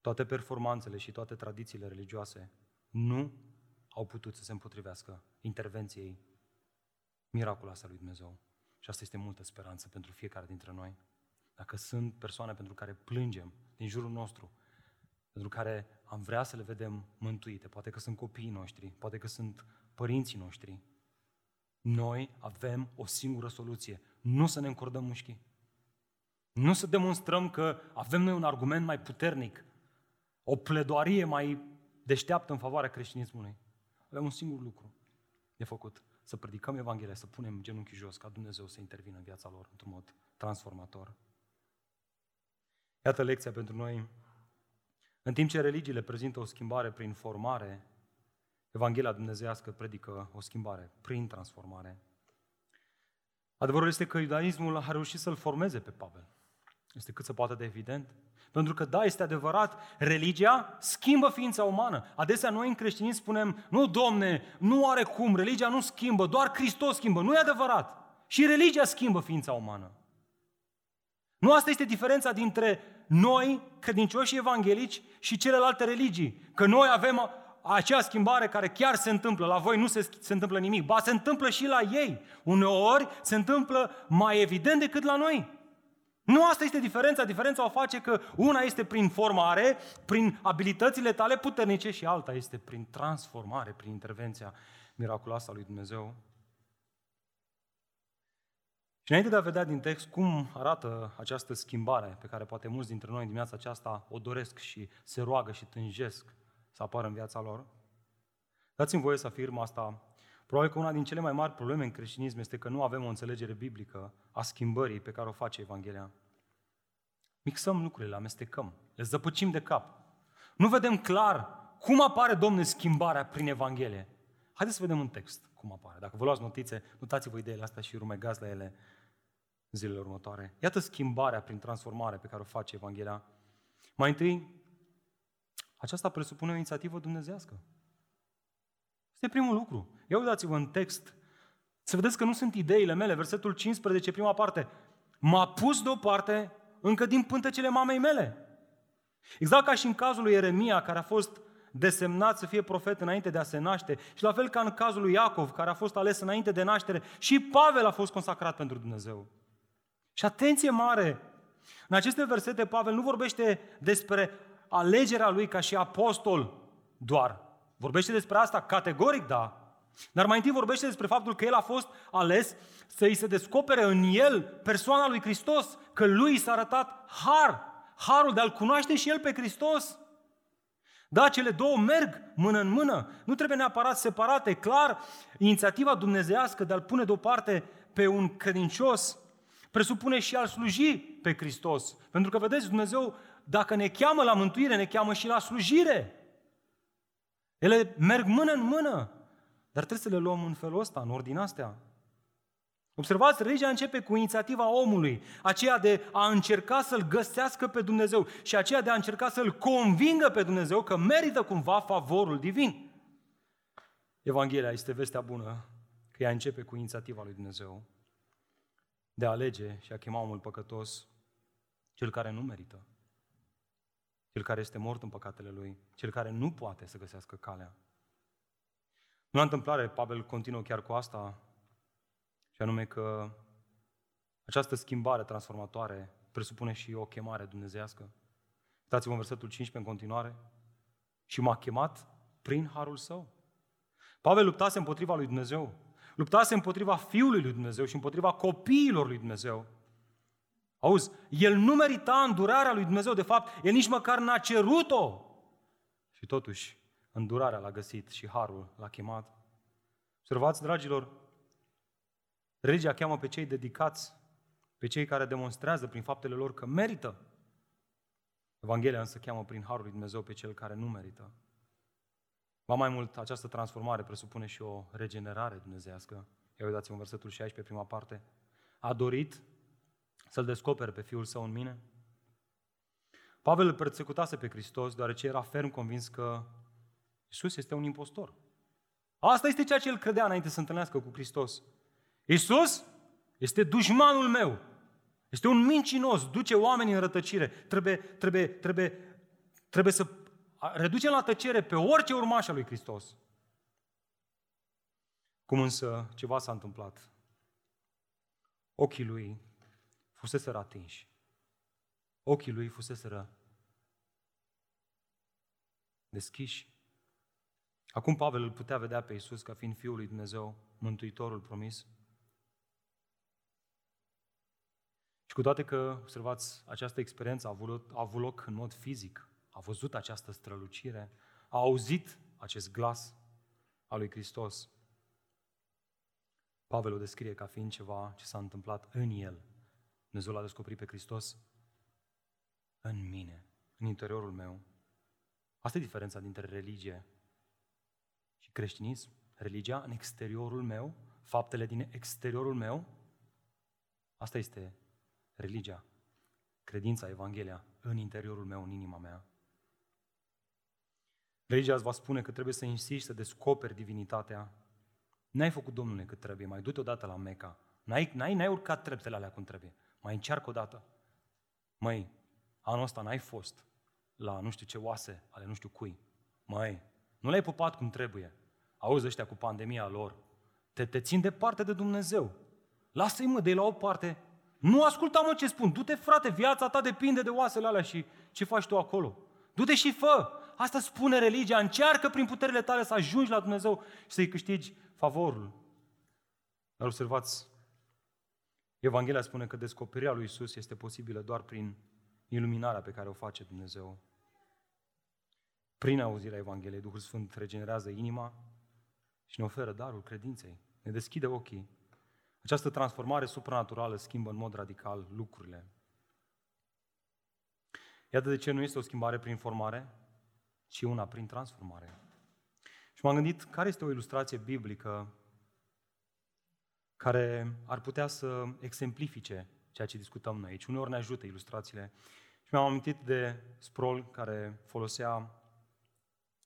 toate performanțele și toate tradițiile religioase nu au putut să se împotrivească intervenției miraculoase a lui Dumnezeu. Și asta este multă speranță pentru fiecare dintre noi. Dacă sunt persoane pentru care plângem din jurul nostru, pentru care am vrea să le vedem mântuite, poate că sunt copiii noștri, poate că sunt părinții noștri, noi avem o singură soluție. Nu să ne încordăm mușchii. Nu să demonstrăm că avem noi un argument mai puternic, o pledoarie mai deșteaptă în favoarea creștinismului. Avem un singur lucru de făcut. Să predicăm Evanghelia, să punem genunchii jos, ca Dumnezeu să intervină în viața lor într-un mod transformator. Iată lecția pentru noi. În timp ce religiile prezintă o schimbare prin formare, Evanghelia dumnezeiască predică o schimbare prin transformare. Adevărul este că iudaismul a reușit să-l formeze pe Pavel. Este cât se poate de evident. Pentru că, da, este adevărat, religia schimbă ființa umană. Adesea noi în creștinism spunem, nu, domne, nu are cum, religia nu schimbă, doar Hristos schimbă. Nu e adevărat. Și religia schimbă ființa umană. Nu asta este diferența dintre noi, credincioși evanghelici, și celelalte religii. Că noi avem acea schimbare care chiar se întâmplă, la voi nu se, se întâmplă nimic, ba se întâmplă și la ei. Uneori se întâmplă mai evident decât la noi. Nu asta este diferența. Diferența o face că una este prin formare, prin abilitățile tale puternice și alta este prin transformare, prin intervenția miraculoasă a lui Dumnezeu. Și înainte de a vedea din text cum arată această schimbare pe care poate mulți dintre noi în dimineața aceasta o doresc și se roagă și tânjesc să apară în viața lor? Dați-mi voie să afirm asta. Probabil că una din cele mai mari probleme în creștinism este că nu avem o înțelegere biblică a schimbării pe care o face Evanghelia. Mixăm lucrurile, le amestecăm, le zăpăcim de cap. Nu vedem clar cum apare, Domnule, schimbarea prin Evanghelie. Haideți să vedem un text cum apare. Dacă vă luați notițe, notați-vă ideile astea și rumegați la ele zilele următoare. Iată schimbarea prin transformare pe care o face Evanghelia. Mai întâi, aceasta presupune o inițiativă dumnezească. Este primul lucru. Ia uitați-vă în text. Să vedeți că nu sunt ideile mele. Versetul 15, prima parte. M-a pus deoparte încă din pântecele mamei mele. Exact ca și în cazul lui Ieremia, care a fost desemnat să fie profet înainte de a se naște, și la fel ca în cazul lui Iacov, care a fost ales înainte de naștere, și Pavel a fost consacrat pentru Dumnezeu. Și atenție mare! În aceste versete, Pavel nu vorbește despre alegerea lui ca și apostol doar. Vorbește despre asta categoric, da. Dar mai întâi vorbește despre faptul că el a fost ales să-i se descopere în el persoana lui Hristos, că lui s-a arătat har, harul de a-L cunoaște și el pe Hristos. Da, cele două merg mână în mână, nu trebuie neapărat separate. Clar, inițiativa dumnezească de a-L pune deoparte pe un credincios presupune și a-L sluji pe Hristos. Pentru că, vedeți, Dumnezeu dacă ne cheamă la mântuire, ne cheamă și la slujire. Ele merg mână în mână, dar trebuie să le luăm în felul ăsta, în ordinea astea. Observați, religia începe cu inițiativa omului, aceea de a încerca să-L găsească pe Dumnezeu și aceea de a încerca să-L convingă pe Dumnezeu că merită cumva favorul divin. Evanghelia este vestea bună că ea începe cu inițiativa lui Dumnezeu de a alege și a chema omul păcătos, cel care nu merită, cel care este mort în păcatele lui, cel care nu poate să găsească calea. Nu la întâmplare, Pavel continuă chiar cu asta, și anume că această schimbare transformatoare presupune și o chemare dumnezească. Uitați-vă în versetul 15 în continuare. Și m-a chemat prin harul său. Pavel luptase împotriva lui Dumnezeu. Luptase împotriva Fiului lui Dumnezeu și împotriva copiilor lui Dumnezeu. Auzi, el nu merita îndurarea lui Dumnezeu, de fapt, el nici măcar n-a cerut-o. Și totuși, îndurarea l-a găsit și harul l-a chemat. Observați, dragilor, religia cheamă pe cei dedicați, pe cei care demonstrează prin faptele lor că merită. Evanghelia însă cheamă prin harul lui Dumnezeu pe cel care nu merită. Va mai mult, această transformare presupune și o regenerare dumnezească. Ia uitați-vă în versetul 16, prima parte. A dorit să-L descopere pe Fiul Său în mine? Pavel îl persecutase pe Hristos deoarece era ferm convins că Isus este un impostor. Asta este ceea ce el credea înainte să se întâlnească cu Hristos. Isus este dușmanul meu. Este un mincinos, duce oamenii în rătăcire. Trebuie, trebuie, trebuie, trebuie să reducem la tăcere pe orice urmaș al lui Hristos. Cum însă ceva s-a întâmplat. Ochii lui fusese atinși. Ochii lui fusese deschiși. Acum Pavel îl putea vedea pe Iisus ca fiind Fiul lui Dumnezeu, Mântuitorul promis. Și cu toate că, observați, această experiență a avut, a avut loc în mod fizic, a văzut această strălucire, a auzit acest glas al lui Hristos, Pavel o descrie ca fiind ceva ce s-a întâmplat în el. Dumnezeu l-a descoperit pe Hristos în mine, în interiorul meu. Asta e diferența dintre religie și creștinism. Religia în exteriorul meu, faptele din exteriorul meu, asta este religia, credința, Evanghelia, în interiorul meu, în inima mea. Religia îți va spune că trebuie să insisti să descoperi divinitatea N-ai făcut, Domnule, cât trebuie, mai du-te odată la Meca. N-ai, n-ai, n-ai urcat treptele alea cum trebuie. Mai încearcă odată. Măi, anul ăsta n-ai fost la nu știu ce oase ale nu știu cui. Măi, nu le-ai pupat cum trebuie. Auzi ăștia cu pandemia lor. Te, te țin departe de Dumnezeu. Lasă-i mă, de la o parte. Nu asculta mă ce spun. Du-te frate, viața ta depinde de oasele alea și ce faci tu acolo. Du-te și fă. Asta spune religia. Încearcă prin puterile tale să ajungi la Dumnezeu și să-i câștigi favorul. Dar observați, Evanghelia spune că descoperirea lui Isus este posibilă doar prin iluminarea pe care o face Dumnezeu. Prin auzirea Evangheliei, Duhul Sfânt regenerează inima și ne oferă darul credinței. Ne deschide ochii. Această transformare supranaturală schimbă în mod radical lucrurile. Iată de ce nu este o schimbare prin formare, ci una prin transformare. Și m-am gândit care este o ilustrație biblică care ar putea să exemplifice ceea ce discutăm noi aici. Uneori ne ajută ilustrațiile. Și mi-am amintit de Sprol care folosea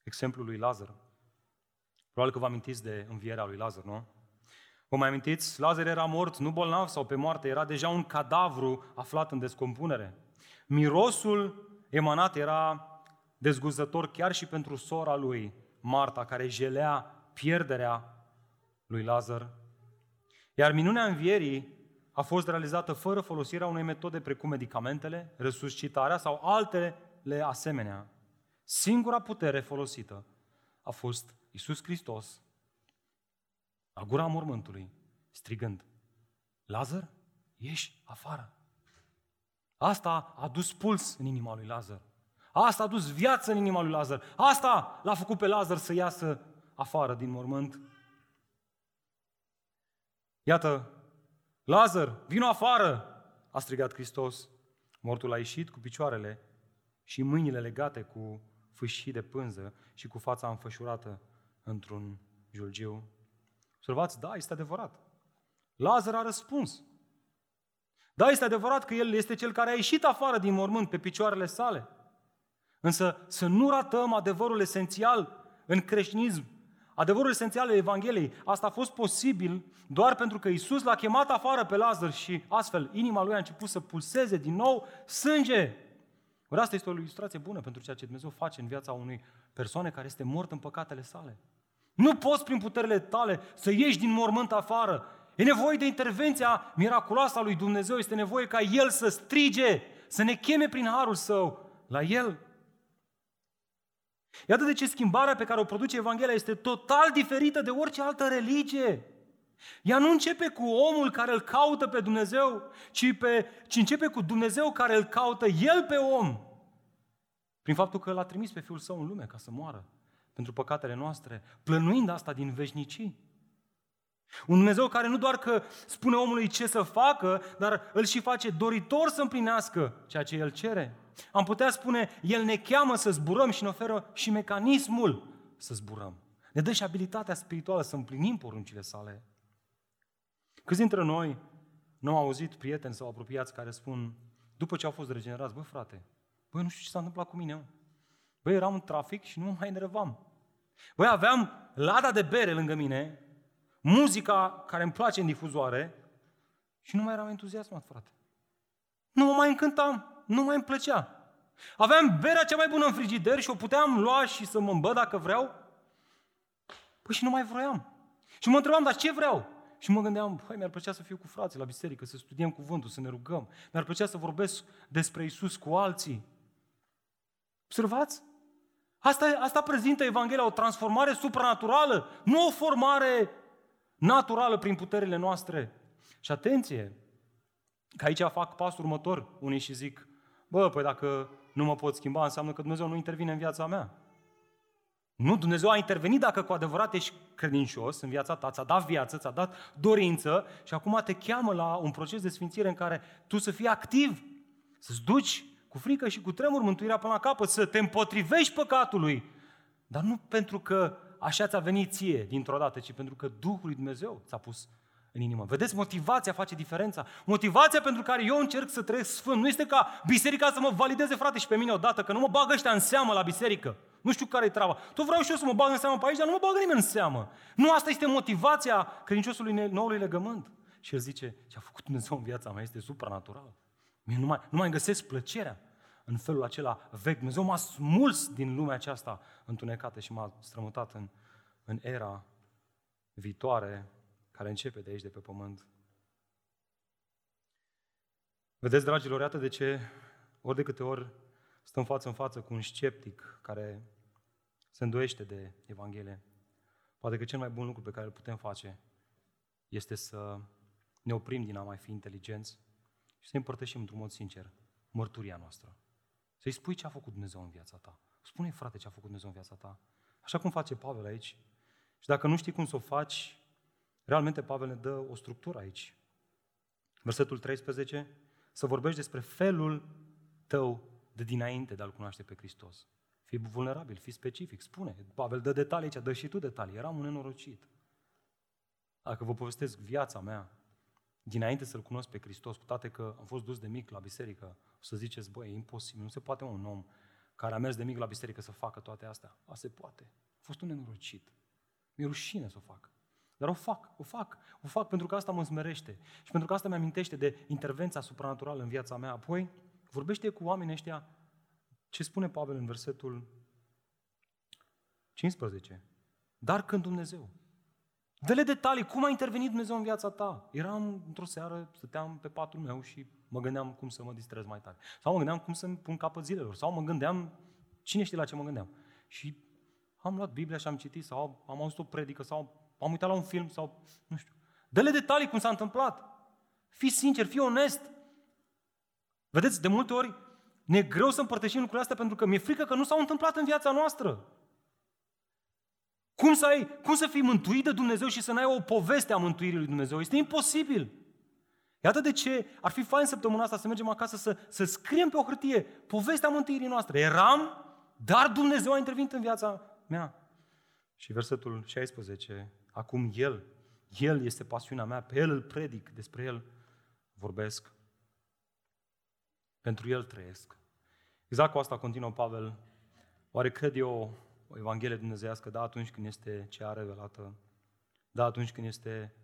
exemplul lui Lazar. Probabil că vă amintiți de învierea lui Lazar, nu? Vă mai amintiți? Lazar era mort, nu bolnav sau pe moarte, era deja un cadavru aflat în descompunere. Mirosul emanat era dezguzător chiar și pentru sora lui, Marta, care jelea pierderea lui Lazar. Iar minunea învierii a fost realizată fără folosirea unei metode precum medicamentele, resuscitarea sau altele asemenea. Singura putere folosită a fost Isus Hristos, la gura mormântului, strigând, Lazar, ieși afară. Asta a dus puls în inima lui Lazar. Asta a dus viață în inima lui Lazar. Asta l-a făcut pe Lazar să iasă afară din mormânt. Iată, Lazar, vino afară, a strigat Hristos. Mortul a ieșit cu picioarele și mâinile legate cu fâșii de pânză și cu fața înfășurată într-un julgiu. Observați, da, este adevărat. Lazar a răspuns. Da, este adevărat că el este cel care a ieșit afară din mormânt pe picioarele sale. Însă să nu ratăm adevărul esențial în creștinism, adevărul esențial al Evangheliei. Asta a fost posibil doar pentru că Isus l-a chemat afară pe Lazar și astfel inima lui a început să pulseze din nou sânge. Ori asta este o ilustrație bună pentru ceea ce Dumnezeu face în viața unui persoane care este mort în păcatele sale. Nu poți prin puterile tale să ieși din mormânt afară. E nevoie de intervenția miraculoasă a lui Dumnezeu, este nevoie ca El să strige, să ne cheme prin harul Său la El. Iată de ce schimbarea pe care o produce Evanghelia este total diferită de orice altă religie. Ea nu începe cu omul care îl caută pe Dumnezeu, ci, pe, ci începe cu Dumnezeu care îl caută el pe om. Prin faptul că l-a trimis pe Fiul Său în lume ca să moară pentru păcatele noastre, plănuind asta din veșnicii. Un Dumnezeu care nu doar că spune omului ce să facă, dar îl și face doritor să împlinească ceea ce el cere. Am putea spune, el ne cheamă să zburăm și ne oferă și mecanismul să zburăm. Ne dă și abilitatea spirituală să împlinim poruncile sale. Câți dintre noi nu au auzit prieteni sau apropiați care spun, după ce au fost regenerați, băi frate, băi nu știu ce s-a întâmplat cu mine, băi eram în trafic și nu mă mai enervam. Băi aveam lada de bere lângă mine, muzica care îmi place în difuzoare și nu mai eram entuziasmat, frate. Nu mă mai încântam, nu mai îmi plăcea. Aveam berea cea mai bună în frigider și o puteam lua și să mă îmbăd dacă vreau. Păi și nu mai vroiam. Și mă întrebam, dar ce vreau? Și mă gândeam, băi, mi-ar plăcea să fiu cu frații la biserică, să studiem cuvântul, să ne rugăm. Mi-ar plăcea să vorbesc despre Isus cu alții. Observați? Asta, asta prezintă Evanghelia, o transformare supranaturală, nu o formare naturală prin puterile noastre. Și atenție, că aici fac pasul următor. Unii și zic, bă, păi dacă nu mă pot schimba, înseamnă că Dumnezeu nu intervine în viața mea. Nu, Dumnezeu a intervenit dacă cu adevărat ești credincios în viața ta, ți-a dat viață, ți-a dat dorință și acum te cheamă la un proces de sfințire în care tu să fii activ, să-ți duci cu frică și cu tremur mântuirea până la capăt, să te împotrivești păcatului. Dar nu pentru că așa ți-a venit ție dintr-o dată, ci pentru că Duhul lui Dumnezeu ți-a pus în inimă. Vedeți, motivația face diferența. Motivația pentru care eu încerc să trăiesc sfânt nu este ca biserica să mă valideze, frate, și pe mine odată, că nu mă bagă ăștia în seamă la biserică. Nu știu care e treaba. Tu vreau și eu să mă bag în seamă pe aici, dar nu mă bagă nimeni în seamă. Nu asta este motivația credinciosului noului legământ. Și el zice, ce a făcut Dumnezeu în viața mea este supranatural. Mie nu mai, nu mai găsesc plăcerea în felul acela vechi. Dumnezeu m-a smuls din lumea aceasta întunecată și m-a strămutat în, în era viitoare care începe de aici, de pe pământ. Vedeți, dragilor, iată de ce ori de câte ori stăm față în față cu un sceptic care se îndoiește de Evanghelie, poate că cel mai bun lucru pe care îl putem face este să ne oprim din a mai fi inteligenți și să împărtășim într-un mod sincer mărturia noastră. Să-i spui ce a făcut Dumnezeu în viața ta. Spune frate, ce a făcut Dumnezeu în viața ta. Așa cum face Pavel aici. Și dacă nu știi cum să o faci, realmente Pavel ne dă o structură aici. Versetul 13, să vorbești despre felul tău de dinainte de a-L cunoaște pe Hristos. Fii vulnerabil, fii specific, spune. Pavel dă detalii aici, dă și tu detalii. Eram un nenorocit. Dacă vă povestesc viața mea, dinainte să-L cunosc pe Hristos, cu toate că am fost dus de mic la biserică, o să ziceți, băi, e imposibil, nu se poate un om care a mers de mic la biserică să facă toate astea. A, se poate. A fost un nenorocit. Mi-e rușine să o fac. Dar o fac, o fac. O fac pentru că asta mă smerește. Și pentru că asta mi-amintește de intervenția supranaturală în viața mea. Apoi, vorbește cu oamenii ăștia ce spune Pavel în versetul 15. Dar când Dumnezeu, Dă-le detalii, cum a intervenit Dumnezeu în viața ta. Eram într-o seară, stăteam pe patul meu și mă gândeam cum să mă distrez mai tare. Sau mă gândeam cum să-mi pun capăt zilelor. Sau mă gândeam, cine știe la ce mă gândeam. Și am luat Biblia și am citit, sau am auzit o predică, sau am uitat la un film, sau nu știu. Dă-le detalii cum s-a întâmplat. Fii sincer, fii onest. Vedeți, de multe ori ne e greu să împărtășim lucrurile astea pentru că mi-e frică că nu s-au întâmplat în viața noastră. Cum să, ai, cum să fii mântuit de Dumnezeu și să n-ai o poveste a mântuirii lui Dumnezeu? Este imposibil. Iată de ce ar fi fain săptămâna asta să mergem acasă să, să scriem pe o hârtie povestea mântuirii noastre. Eram, dar Dumnezeu a intervenit în viața mea. Și versetul 16, acum El, El este pasiunea mea, pe El îl predic, despre El vorbesc. Pentru El trăiesc. Exact cu asta continuă Pavel. Oare cred eu o Evanghelie dumnezeiască, da, atunci când este cea revelată, da, atunci când este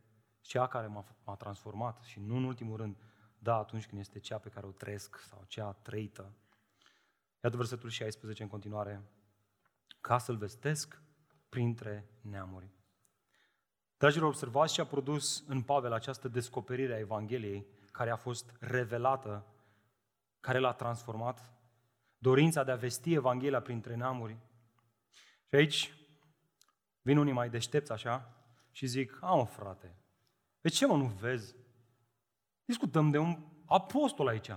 cea care m-a, m-a transformat și nu în ultimul rând, da, atunci când este cea pe care o trăiesc sau cea trăită. Iată versetul 16 în continuare. Ca să-L vestesc printre neamuri. Dragilor, observați ce a produs în Pavel această descoperire a Evangheliei care a fost revelată, care l-a transformat. Dorința de a vesti Evanghelia printre neamuri și aici vin unii mai deștepți așa și zic, a, mă, frate, De ce mă nu vezi? Discutăm de un apostol aici.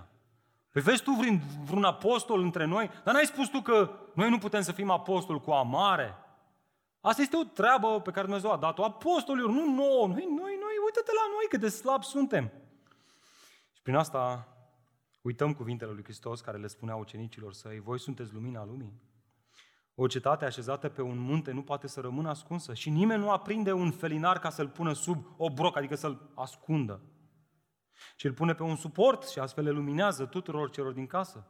Păi vezi tu vreun, vreun apostol între noi? Dar n-ai spus tu că noi nu putem să fim apostol cu amare? Asta este o treabă pe care Dumnezeu a dat-o apostolilor, nu nouă. Noi, noi, noi, uite-te la noi cât de slabi suntem. Și prin asta uităm cuvintele lui Hristos care le spunea ucenicilor săi, voi sunteți lumina lumii. O cetate așezată pe un munte nu poate să rămână ascunsă și nimeni nu aprinde un felinar ca să-l pună sub o broc, adică să-l ascundă. Și îl pune pe un suport și astfel le luminează tuturor celor din casă.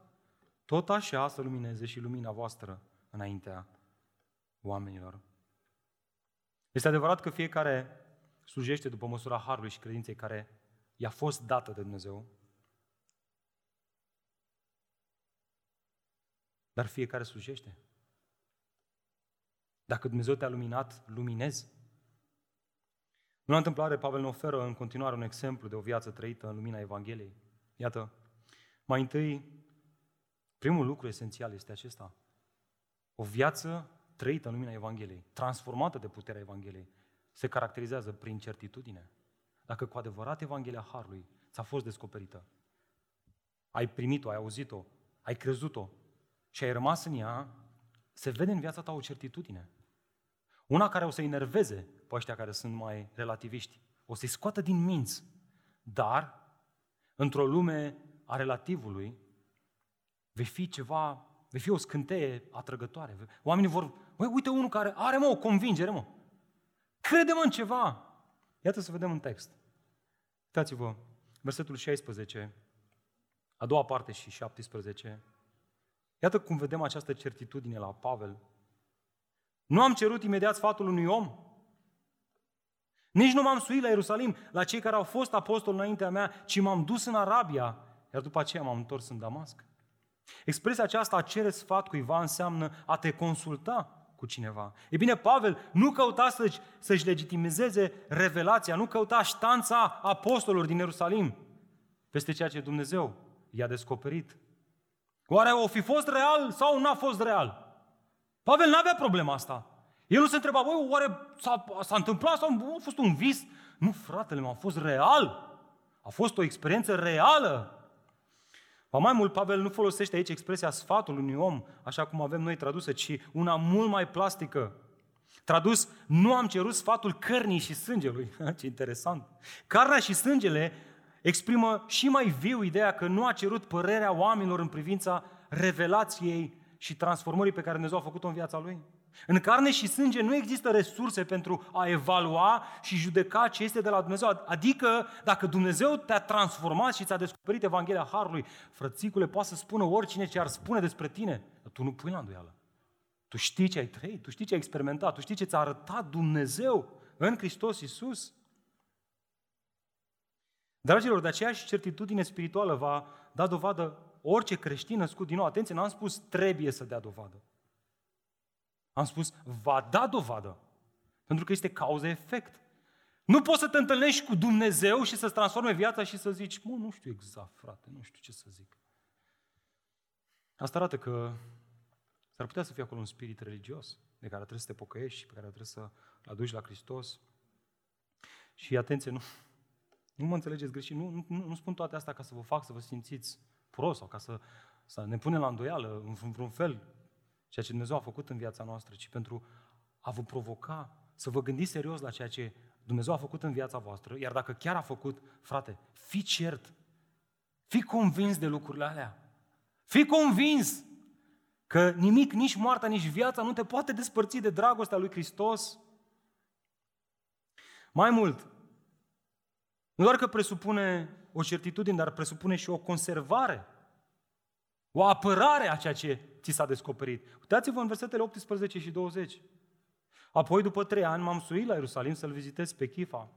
Tot așa să lumineze și lumina voastră înaintea oamenilor. Este adevărat că fiecare slujește după măsura harului și credinței care i-a fost dată de Dumnezeu, dar fiecare slujește. Dacă Dumnezeu te-a luminat, luminezi. Nu la întâmplare, Pavel ne oferă în continuare un exemplu de o viață trăită în lumina Evangheliei. Iată, mai întâi, primul lucru esențial este acesta. O viață trăită în lumina Evangheliei, transformată de puterea Evangheliei, se caracterizează prin certitudine. Dacă cu adevărat Evanghelia Harului ți-a fost descoperită, ai primit-o, ai auzit-o, ai crezut-o și ai rămas în ea, se vede în viața ta o certitudine. Una care o să-i nerveze pe ăștia care sunt mai relativiști. O să-i scoată din minți. Dar, într-o lume a relativului, vei fi ceva, vei fi o scânteie atrăgătoare. Oamenii vor, băi, uite unul care are, mă, o convingere, mă. Crede-mă în ceva. Iată să vedem un text. Uitați-vă, versetul 16, a doua parte și 17. Iată cum vedem această certitudine la Pavel. Nu am cerut imediat sfatul unui om. Nici nu m-am suit la Ierusalim, la cei care au fost apostoli înaintea mea, ci m-am dus în Arabia, iar după aceea m-am întors în Damasc. Expresia aceasta, a cere sfat cuiva, înseamnă a te consulta cu cineva. E bine, Pavel nu căuta să-și, să-și legitimizeze revelația, nu căuta ștanța apostolilor din Ierusalim peste ceea ce Dumnezeu i-a descoperit. Oare o fi fost real sau n-a fost real? Pavel nu avea problema asta. El nu se întreba, băi, oare s-a, s-a întâmplat sau a fost un vis? Nu, fratele meu, a fost real. A fost o experiență reală. Ba mai mult, Pavel nu folosește aici expresia sfatul unui om, așa cum avem noi tradusă, ci una mult mai plastică. Tradus, nu am cerut sfatul cărnii și sângelui. [LAUGHS] Ce interesant. Carnea și sângele exprimă și mai viu ideea că nu a cerut părerea oamenilor în privința revelației și transformării pe care Dumnezeu a făcut-o în viața lui. În carne și sânge nu există resurse pentru a evalua și judeca ce este de la Dumnezeu. Adică, dacă Dumnezeu te-a transformat și ți-a descoperit Evanghelia Harului, frățicule, poate să spună oricine ce ar spune despre tine, dar tu nu pui la îndoială. Tu știi ce ai trăit, tu știi ce ai experimentat, tu știi ce ți-a arătat Dumnezeu în Hristos Iisus. Dragilor, de aceeași certitudine spirituală va da dovadă orice creștin născut din nou. Atenție, n-am spus trebuie să dea dovadă. Am spus va da dovadă. Pentru că este cauză-efect. Nu poți să te întâlnești cu Dumnezeu și să-ți transforme viața și să zici, mă, nu știu exact, frate, nu știu ce să zic. Asta arată că s-ar putea să fie acolo un spirit religios de care trebuie să te pocăiești și pe care trebuie să-l aduci la Hristos. Și atenție, nu, nu mă înțelegeți greșit, nu, nu, nu spun toate astea ca să vă fac să vă simțiți prost sau ca să, să ne punem la îndoială în vreun fel ceea ce Dumnezeu a făcut în viața noastră, ci pentru a vă provoca să vă gândiți serios la ceea ce Dumnezeu a făcut în viața voastră, iar dacă chiar a făcut, frate, fi cert, fi convins de lucrurile alea. Fi convins că nimic, nici moartea, nici viața nu te poate despărți de dragostea lui Hristos. Mai mult, nu doar că presupune o certitudine, dar presupune și o conservare, o apărare a ceea ce ți s-a descoperit. Uitați-vă în versetele 18 și 20. Apoi, după trei ani, m-am suit la Ierusalim să-l vizitez pe Chifa.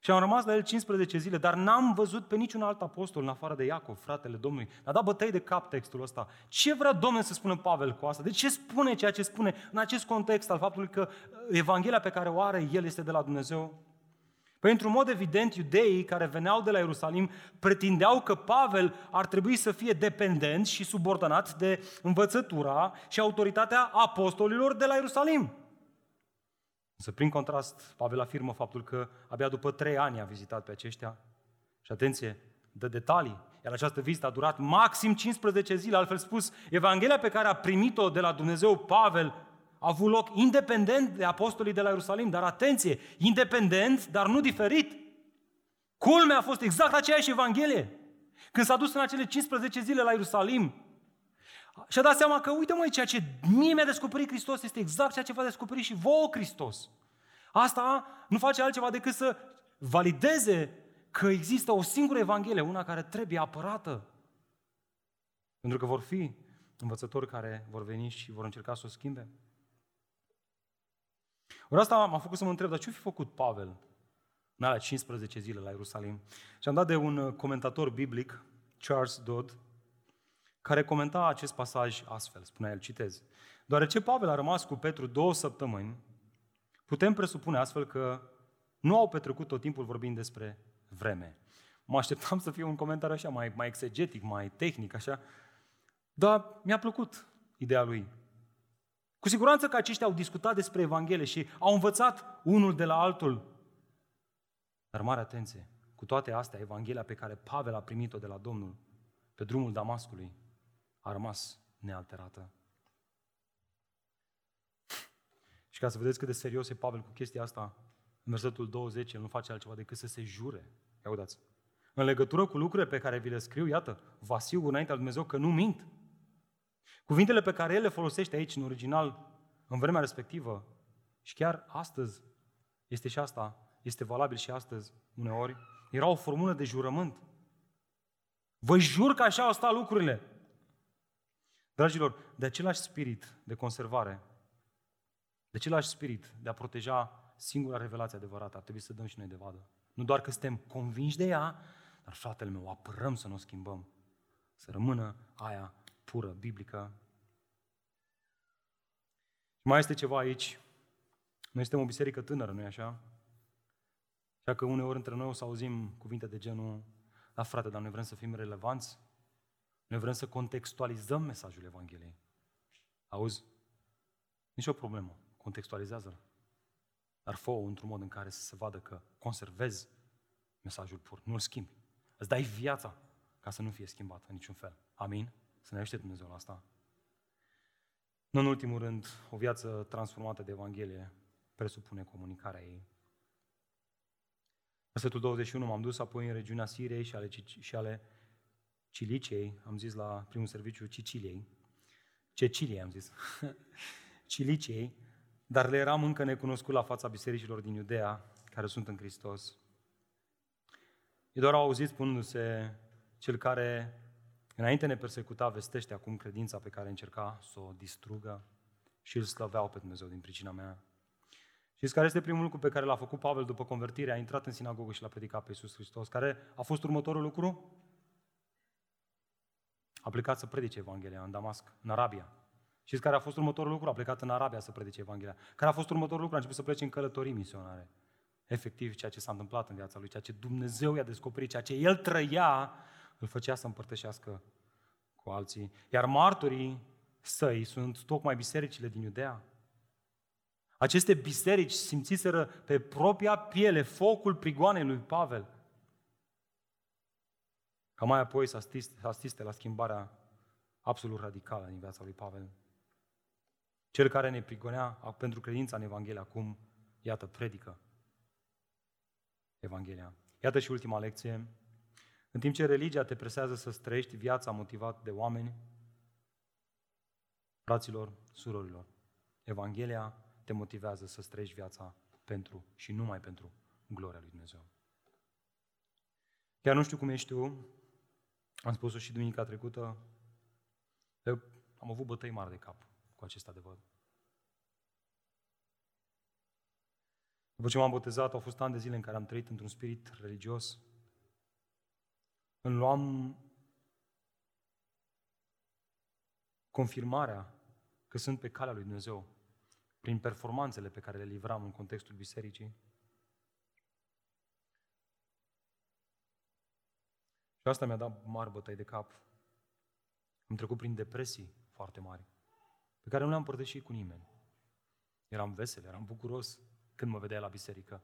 Și am rămas la el 15 zile, dar n-am văzut pe niciun alt apostol în afară de Iacov, fratele Domnului. A dat bătăi de cap textul ăsta. Ce vrea Domnul să spună Pavel cu asta? De ce spune ceea ce spune în acest context al faptului că Evanghelia pe care o are el este de la Dumnezeu? Păi, într-un mod evident, iudeii care veneau de la Ierusalim pretindeau că Pavel ar trebui să fie dependent și subordonat de învățătura și autoritatea apostolilor de la Ierusalim. Însă, prin contrast, Pavel afirmă faptul că abia după trei ani a vizitat pe aceștia. Și atenție, de detalii. Iar această vizită a durat maxim 15 zile. Altfel spus, Evanghelia pe care a primit-o de la Dumnezeu Pavel a avut loc independent de apostolii de la Ierusalim. Dar atenție, independent, dar nu diferit. Culmea a fost exact aceeași Evanghelie. Când s-a dus în acele 15 zile la Ierusalim, și-a dat seama că, uite măi, ceea ce mie mi-a descoperit Hristos este exact ceea ce va descoperi și vouă Hristos. Asta nu face altceva decât să valideze că există o singură Evanghelie, una care trebuie apărată. Pentru că vor fi învățători care vor veni și vor încerca să o schimbe. Ori asta m-a făcut să mă întreb, dar ce-a fi făcut Pavel în alea 15 zile la Ierusalim? Și am dat de un comentator biblic, Charles Dodd, care comenta acest pasaj astfel, spunea el, citez. Deoarece Pavel a rămas cu Petru două săptămâni, putem presupune astfel că nu au petrecut tot timpul vorbind despre vreme. Mă așteptam să fie un comentariu așa, mai, mai exegetic, mai tehnic, așa, dar mi-a plăcut ideea lui. Cu siguranță că aceștia au discutat despre Evanghelie și au învățat unul de la altul. Dar mare atenție, cu toate astea, Evanghelia pe care Pavel a primit-o de la Domnul pe drumul Damascului a rămas nealterată. Și ca să vedeți cât de serios e Pavel cu chestia asta, în versetul 20, el nu face altceva decât să se jure. Ia uitați. În legătură cu lucrurile pe care vi le scriu, iată, vă asigur înaintea lui Dumnezeu că nu mint. Cuvintele pe care el le folosește aici, în original, în vremea respectivă, și chiar astăzi, este și asta, este valabil și astăzi, uneori, era o formulă de jurământ. Vă jur că așa au stat lucrurile. Dragilor, de același spirit de conservare, de același spirit de a proteja singura revelație adevărată, ar trebui să dăm și noi de vadă. Nu doar că suntem convinși de ea, dar fratele meu, o apărăm să nu o schimbăm. Să rămână aia pură, biblică. Mai este ceva aici. Noi suntem o biserică tânără, nu-i așa? Așa că uneori între noi o să auzim cuvinte de genul, da frate, dar noi vrem să fim relevanți, noi vrem să contextualizăm mesajul Evangheliei. Auzi? Nici o problemă. Contextualizează-l. Dar fă într-un mod în care să se vadă că conservezi mesajul pur, nu-l schimbi. Îți dai viața ca să nu fie schimbat în niciun fel. Amin? Să ne aștept Dumnezeu la asta. Nu în ultimul rând, o viață transformată de Evanghelie presupune comunicarea ei. Versetul 21, m-am dus apoi în regiunea Siriei și ale, și ale Ciliciei, am zis la primul serviciu Ciciliei, Ceciliei am zis, [LAUGHS] Ciliciei, dar le eram încă necunoscut la fața bisericilor din Iudea, care sunt în Hristos. Ei doar au auzit spunându-se, cel care înainte ne persecuta vestește acum credința pe care încerca să o distrugă și îl slăveau pe Dumnezeu din pricina mea. Știți care este primul lucru pe care l-a făcut Pavel după convertire? A intrat în sinagogă și l-a predicat pe Iisus Hristos. Care a fost următorul lucru? A plecat să predice Evanghelia în Damasc, în Arabia. Știți care a fost următorul lucru? A plecat în Arabia să predice Evanghelia. Care a fost următorul lucru? A început să plece în călătorii misionare. Efectiv, ceea ce s-a întâmplat în viața lui, ceea ce Dumnezeu i-a descoperit, ceea ce el trăia, îl făcea să împărtășească cu alții. Iar martorii săi sunt tocmai bisericile din Iudea. Aceste biserici simțiseră pe propria piele focul prigoanei lui Pavel. Ca mai apoi să asiste la schimbarea absolut radicală din viața lui Pavel. Cel care ne prigonea pentru credința în Evanghelie acum, iată, predică Evanghelia. Iată și ultima lecție. În timp ce religia te presează să străiești viața motivat de oameni, fraților, surorilor, Evanghelia te motivează să străiești viața pentru și numai pentru gloria lui Dumnezeu. Chiar nu știu cum ești tu, am spus-o și duminica trecută, eu am avut bătăi mari de cap cu acest adevăr. După ce m-am botezat, au fost ani de zile în care am trăit într-un spirit religios. Îmi luam confirmarea că sunt pe calea lui Dumnezeu prin performanțele pe care le livram în contextul bisericii. Și asta mi-a dat mari bătăi de cap. Am trecut prin depresii foarte mari, pe care nu le-am împărtășit cu nimeni. Eram vesel, eram bucuros, când mă vedea la biserică.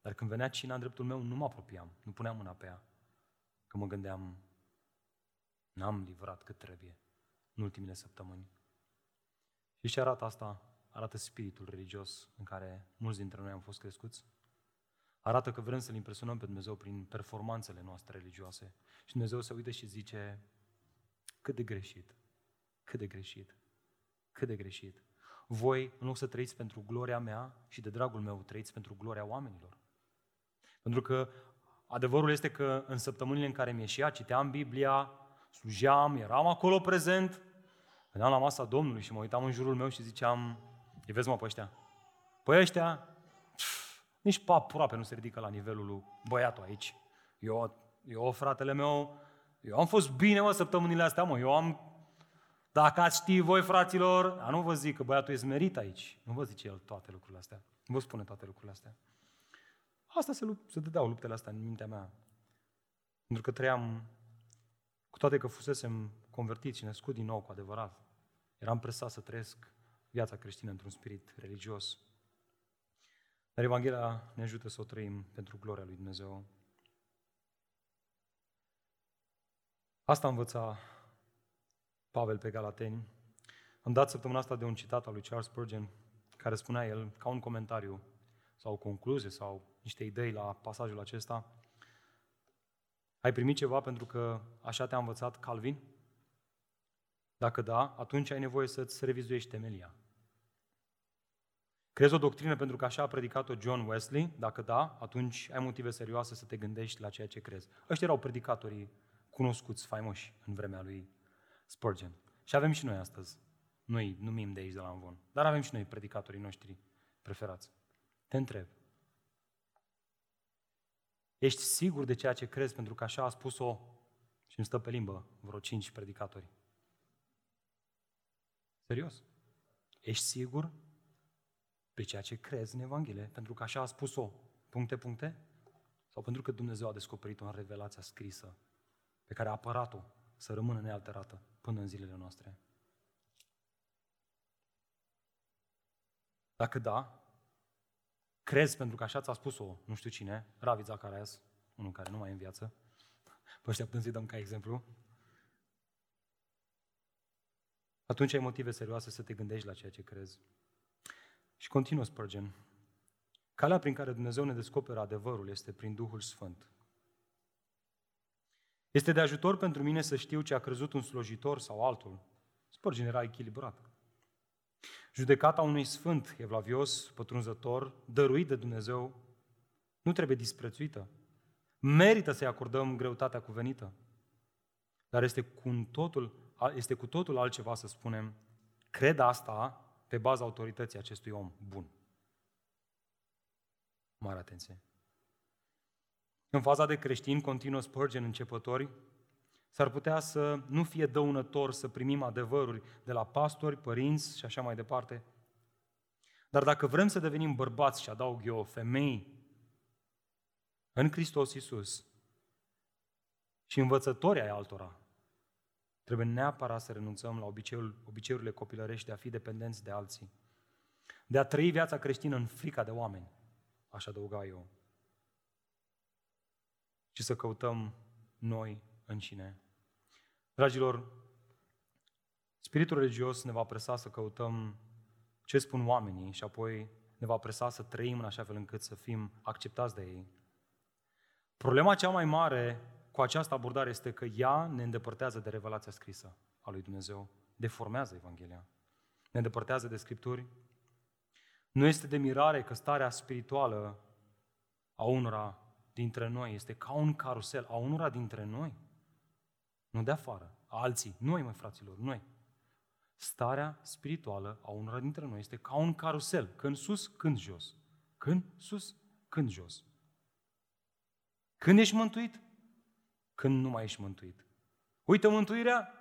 Dar când venea cina în dreptul meu, nu mă apropiam, nu puneam mâna pe ea. Că mă gândeam, n-am livrat cât trebuie în ultimele săptămâni. Și ce arată asta? Arată spiritul religios în care mulți dintre noi am fost crescuți. Arată că vrem să-L impresionăm pe Dumnezeu prin performanțele noastre religioase. Și Dumnezeu se uită și zice, cât de greșit, cât de greșit, cât de greșit. Voi, în loc să trăiți pentru gloria mea și de dragul meu, trăiți pentru gloria oamenilor. Pentru că adevărul este că în săptămânile în care mi ieșia, citeam Biblia, slujeam, eram acolo prezent, veneam la masa Domnului și mă uitam în jurul meu și ziceam, îi vezi mă pe ăștia? Păi ăștia, pf, nici pe aproape nu se ridică la nivelul lui băiatul aici. Eu, eu, fratele meu, eu am fost bine, mă, săptămânile astea, mă, eu am... Dacă ați ști voi, fraților, dar nu vă zic că băiatul e smerit aici. Nu vă zice el toate lucrurile astea. Nu vă spune toate lucrurile astea. Asta se, lup- se dădeau luptele astea în mintea mea. Pentru că trăiam, cu toate că fusesem convertit și născut din nou cu adevărat, eram presat să trăiesc viața creștină într-un spirit religios. Dar Evanghelia ne ajută să o trăim pentru gloria lui Dumnezeu. Asta învăța Pavel pe Galateni. Am dat săptămâna asta de un citat al lui Charles Spurgeon, care spunea el, ca un comentariu sau o concluzie sau niște idei la pasajul acesta. Ai primit ceva pentru că așa te-a învățat Calvin? Dacă da, atunci ai nevoie să-ți revizuiești temelia. Crezi o doctrină pentru că așa a predicat-o John Wesley? Dacă da, atunci ai motive serioase să te gândești la ceea ce crezi. Ăștia erau predicatorii cunoscuți, faimoși în vremea lui Spurgeon. Și avem și noi astăzi. Noi numim de aici, de la Învon. Dar avem și noi predicatorii noștri preferați. Te întreb. Ești sigur de ceea ce crezi pentru că așa a spus-o și îmi stă pe limbă vreo cinci predicatori. Serios. Ești sigur pe ceea ce crezi în Evanghelie pentru că așa a spus-o puncte, puncte? Sau pentru că Dumnezeu a descoperit-o în revelația scrisă pe care a apărat-o să rămână nealterată până în zilele noastre? Dacă da, crezi pentru că așa ți-a spus-o, nu știu cine, Ravi Zacarias, unul care nu mai e în viață, pe ăștia putem să-i dăm ca exemplu, atunci ai motive serioase să te gândești la ceea ce crezi. Și continuă Spurgeon. Calea prin care Dumnezeu ne descoperă adevărul este prin Duhul Sfânt. Este de ajutor pentru mine să știu ce a crezut un slojitor sau altul. Spurgeon era echilibrat. Judecata unui sfânt evlavios, pătrunzător, dăruit de Dumnezeu, nu trebuie disprețuită. Merită să-i acordăm greutatea cuvenită. Dar este cu totul, este cu totul altceva să spunem, cred asta pe baza autorității acestui om bun. Mare atenție. În faza de creștin, continuă Spurgeon începători, s-ar putea să nu fie dăunător să primim adevăruri de la pastori, părinți și așa mai departe. Dar dacă vrem să devenim bărbați și adaug eu, femei, în Hristos Iisus și învățători ai altora, trebuie neapărat să renunțăm la obiceiul, obiceiurile copilărești de a fi dependenți de alții, de a trăi viața creștină în frica de oameni, aș adăuga eu, și să căutăm noi în cine Dragilor, spiritul religios ne va presa să căutăm ce spun oamenii și apoi ne va presa să trăim în așa fel încât să fim acceptați de ei. Problema cea mai mare cu această abordare este că ea ne îndepărtează de revelația scrisă a lui Dumnezeu, deformează Evanghelia, ne îndepărtează de Scripturi. Nu este de mirare că starea spirituală a unora dintre noi este ca un carusel, a unora dintre noi nu de afară, a alții. Noi, mă, fraților, noi. Starea spirituală a unora dintre noi este ca un carusel, când sus, când jos. Când sus, când jos. Când ești mântuit? Când nu mai ești mântuit. Uită mântuirea?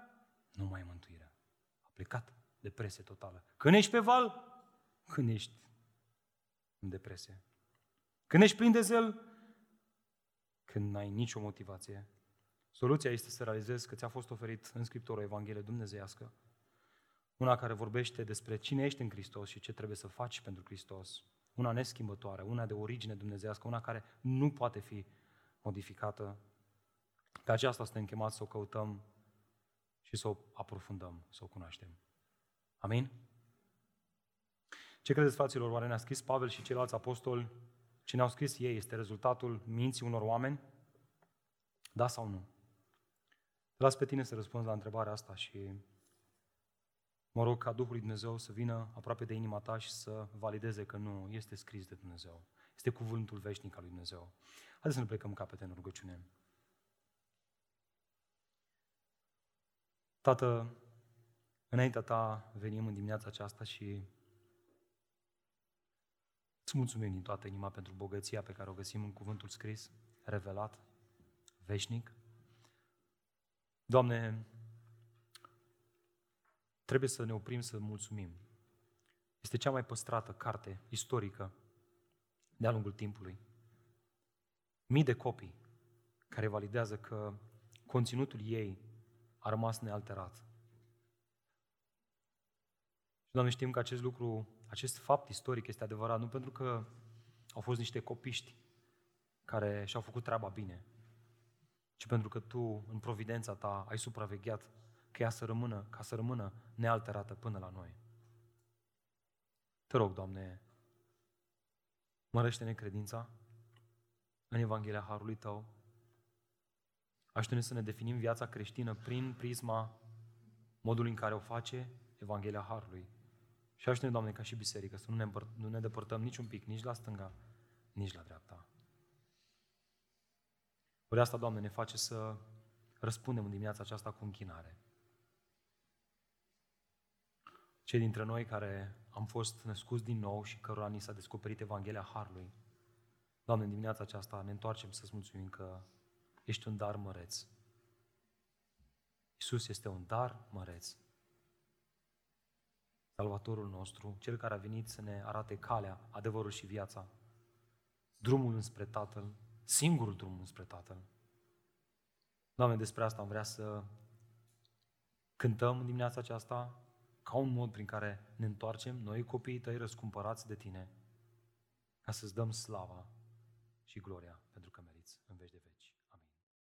Nu mai e mântuirea. A plecat. Depresie totală. Când ești pe val? Când ești în depresie. Când ești plin de zel? Când n-ai nicio motivație Soluția este să realizezi că ți-a fost oferit în Scriptură o Evanghelie dumnezeiască, una care vorbește despre cine ești în Hristos și ce trebuie să faci pentru Hristos. una neschimbătoare, una de origine dumnezească, una care nu poate fi modificată. Pe aceasta suntem chemați să o căutăm și să o aprofundăm, să o cunoaștem. Amin? Ce credeți, fraților, oare ne-a scris Pavel și ceilalți apostoli? Ce ne-au scris ei este rezultatul minții unor oameni? Da sau nu? Las pe tine să răspunzi la întrebarea asta și mă rog ca Duhul lui Dumnezeu să vină aproape de inima ta și să valideze că nu este scris de Dumnezeu. Este cuvântul veșnic al lui Dumnezeu. Haideți să ne plecăm capete în rugăciune. Tată, înaintea ta venim în dimineața aceasta și îți mulțumim din toată inima pentru bogăția pe care o găsim în cuvântul scris, revelat, veșnic. Doamne, trebuie să ne oprim să mulțumim. Este cea mai păstrată carte istorică de-a lungul timpului. Mii de copii care validează că conținutul ei a rămas nealterat. Și, Doamne, știm că acest lucru, acest fapt istoric este adevărat, nu pentru că au fost niște copiști care și-au făcut treaba bine, ci pentru că Tu, în providența Ta, ai supravegheat că ea să rămână, ca să rămână nealterată până la noi. Te rog, Doamne, mărește-ne credința în Evanghelia Harului Tău, Aștept să ne definim viața creștină prin prisma modului în care o face Evanghelia Harului. Și aștept, Doamne, ca și biserică, să nu ne, nu ne depărtăm nici un pic, nici la stânga, nici la dreapta. Ori asta, Doamne, ne face să răspundem în dimineața aceasta cu închinare. Cei dintre noi care am fost născuți din nou și cărora ni s-a descoperit Evanghelia Harului, Doamne, în dimineața aceasta ne întoarcem să-ți mulțumim că ești un dar măreț. Iisus este un dar măreț. Salvatorul nostru, Cel care a venit să ne arate calea, adevărul și viața, drumul înspre Tatăl, singurul drum înspre Tatăl. Doamne, despre asta am vrea să cântăm în dimineața aceasta ca un mod prin care ne întoarcem, noi copiii tăi răscumpărați de tine, ca să-ți dăm slava și gloria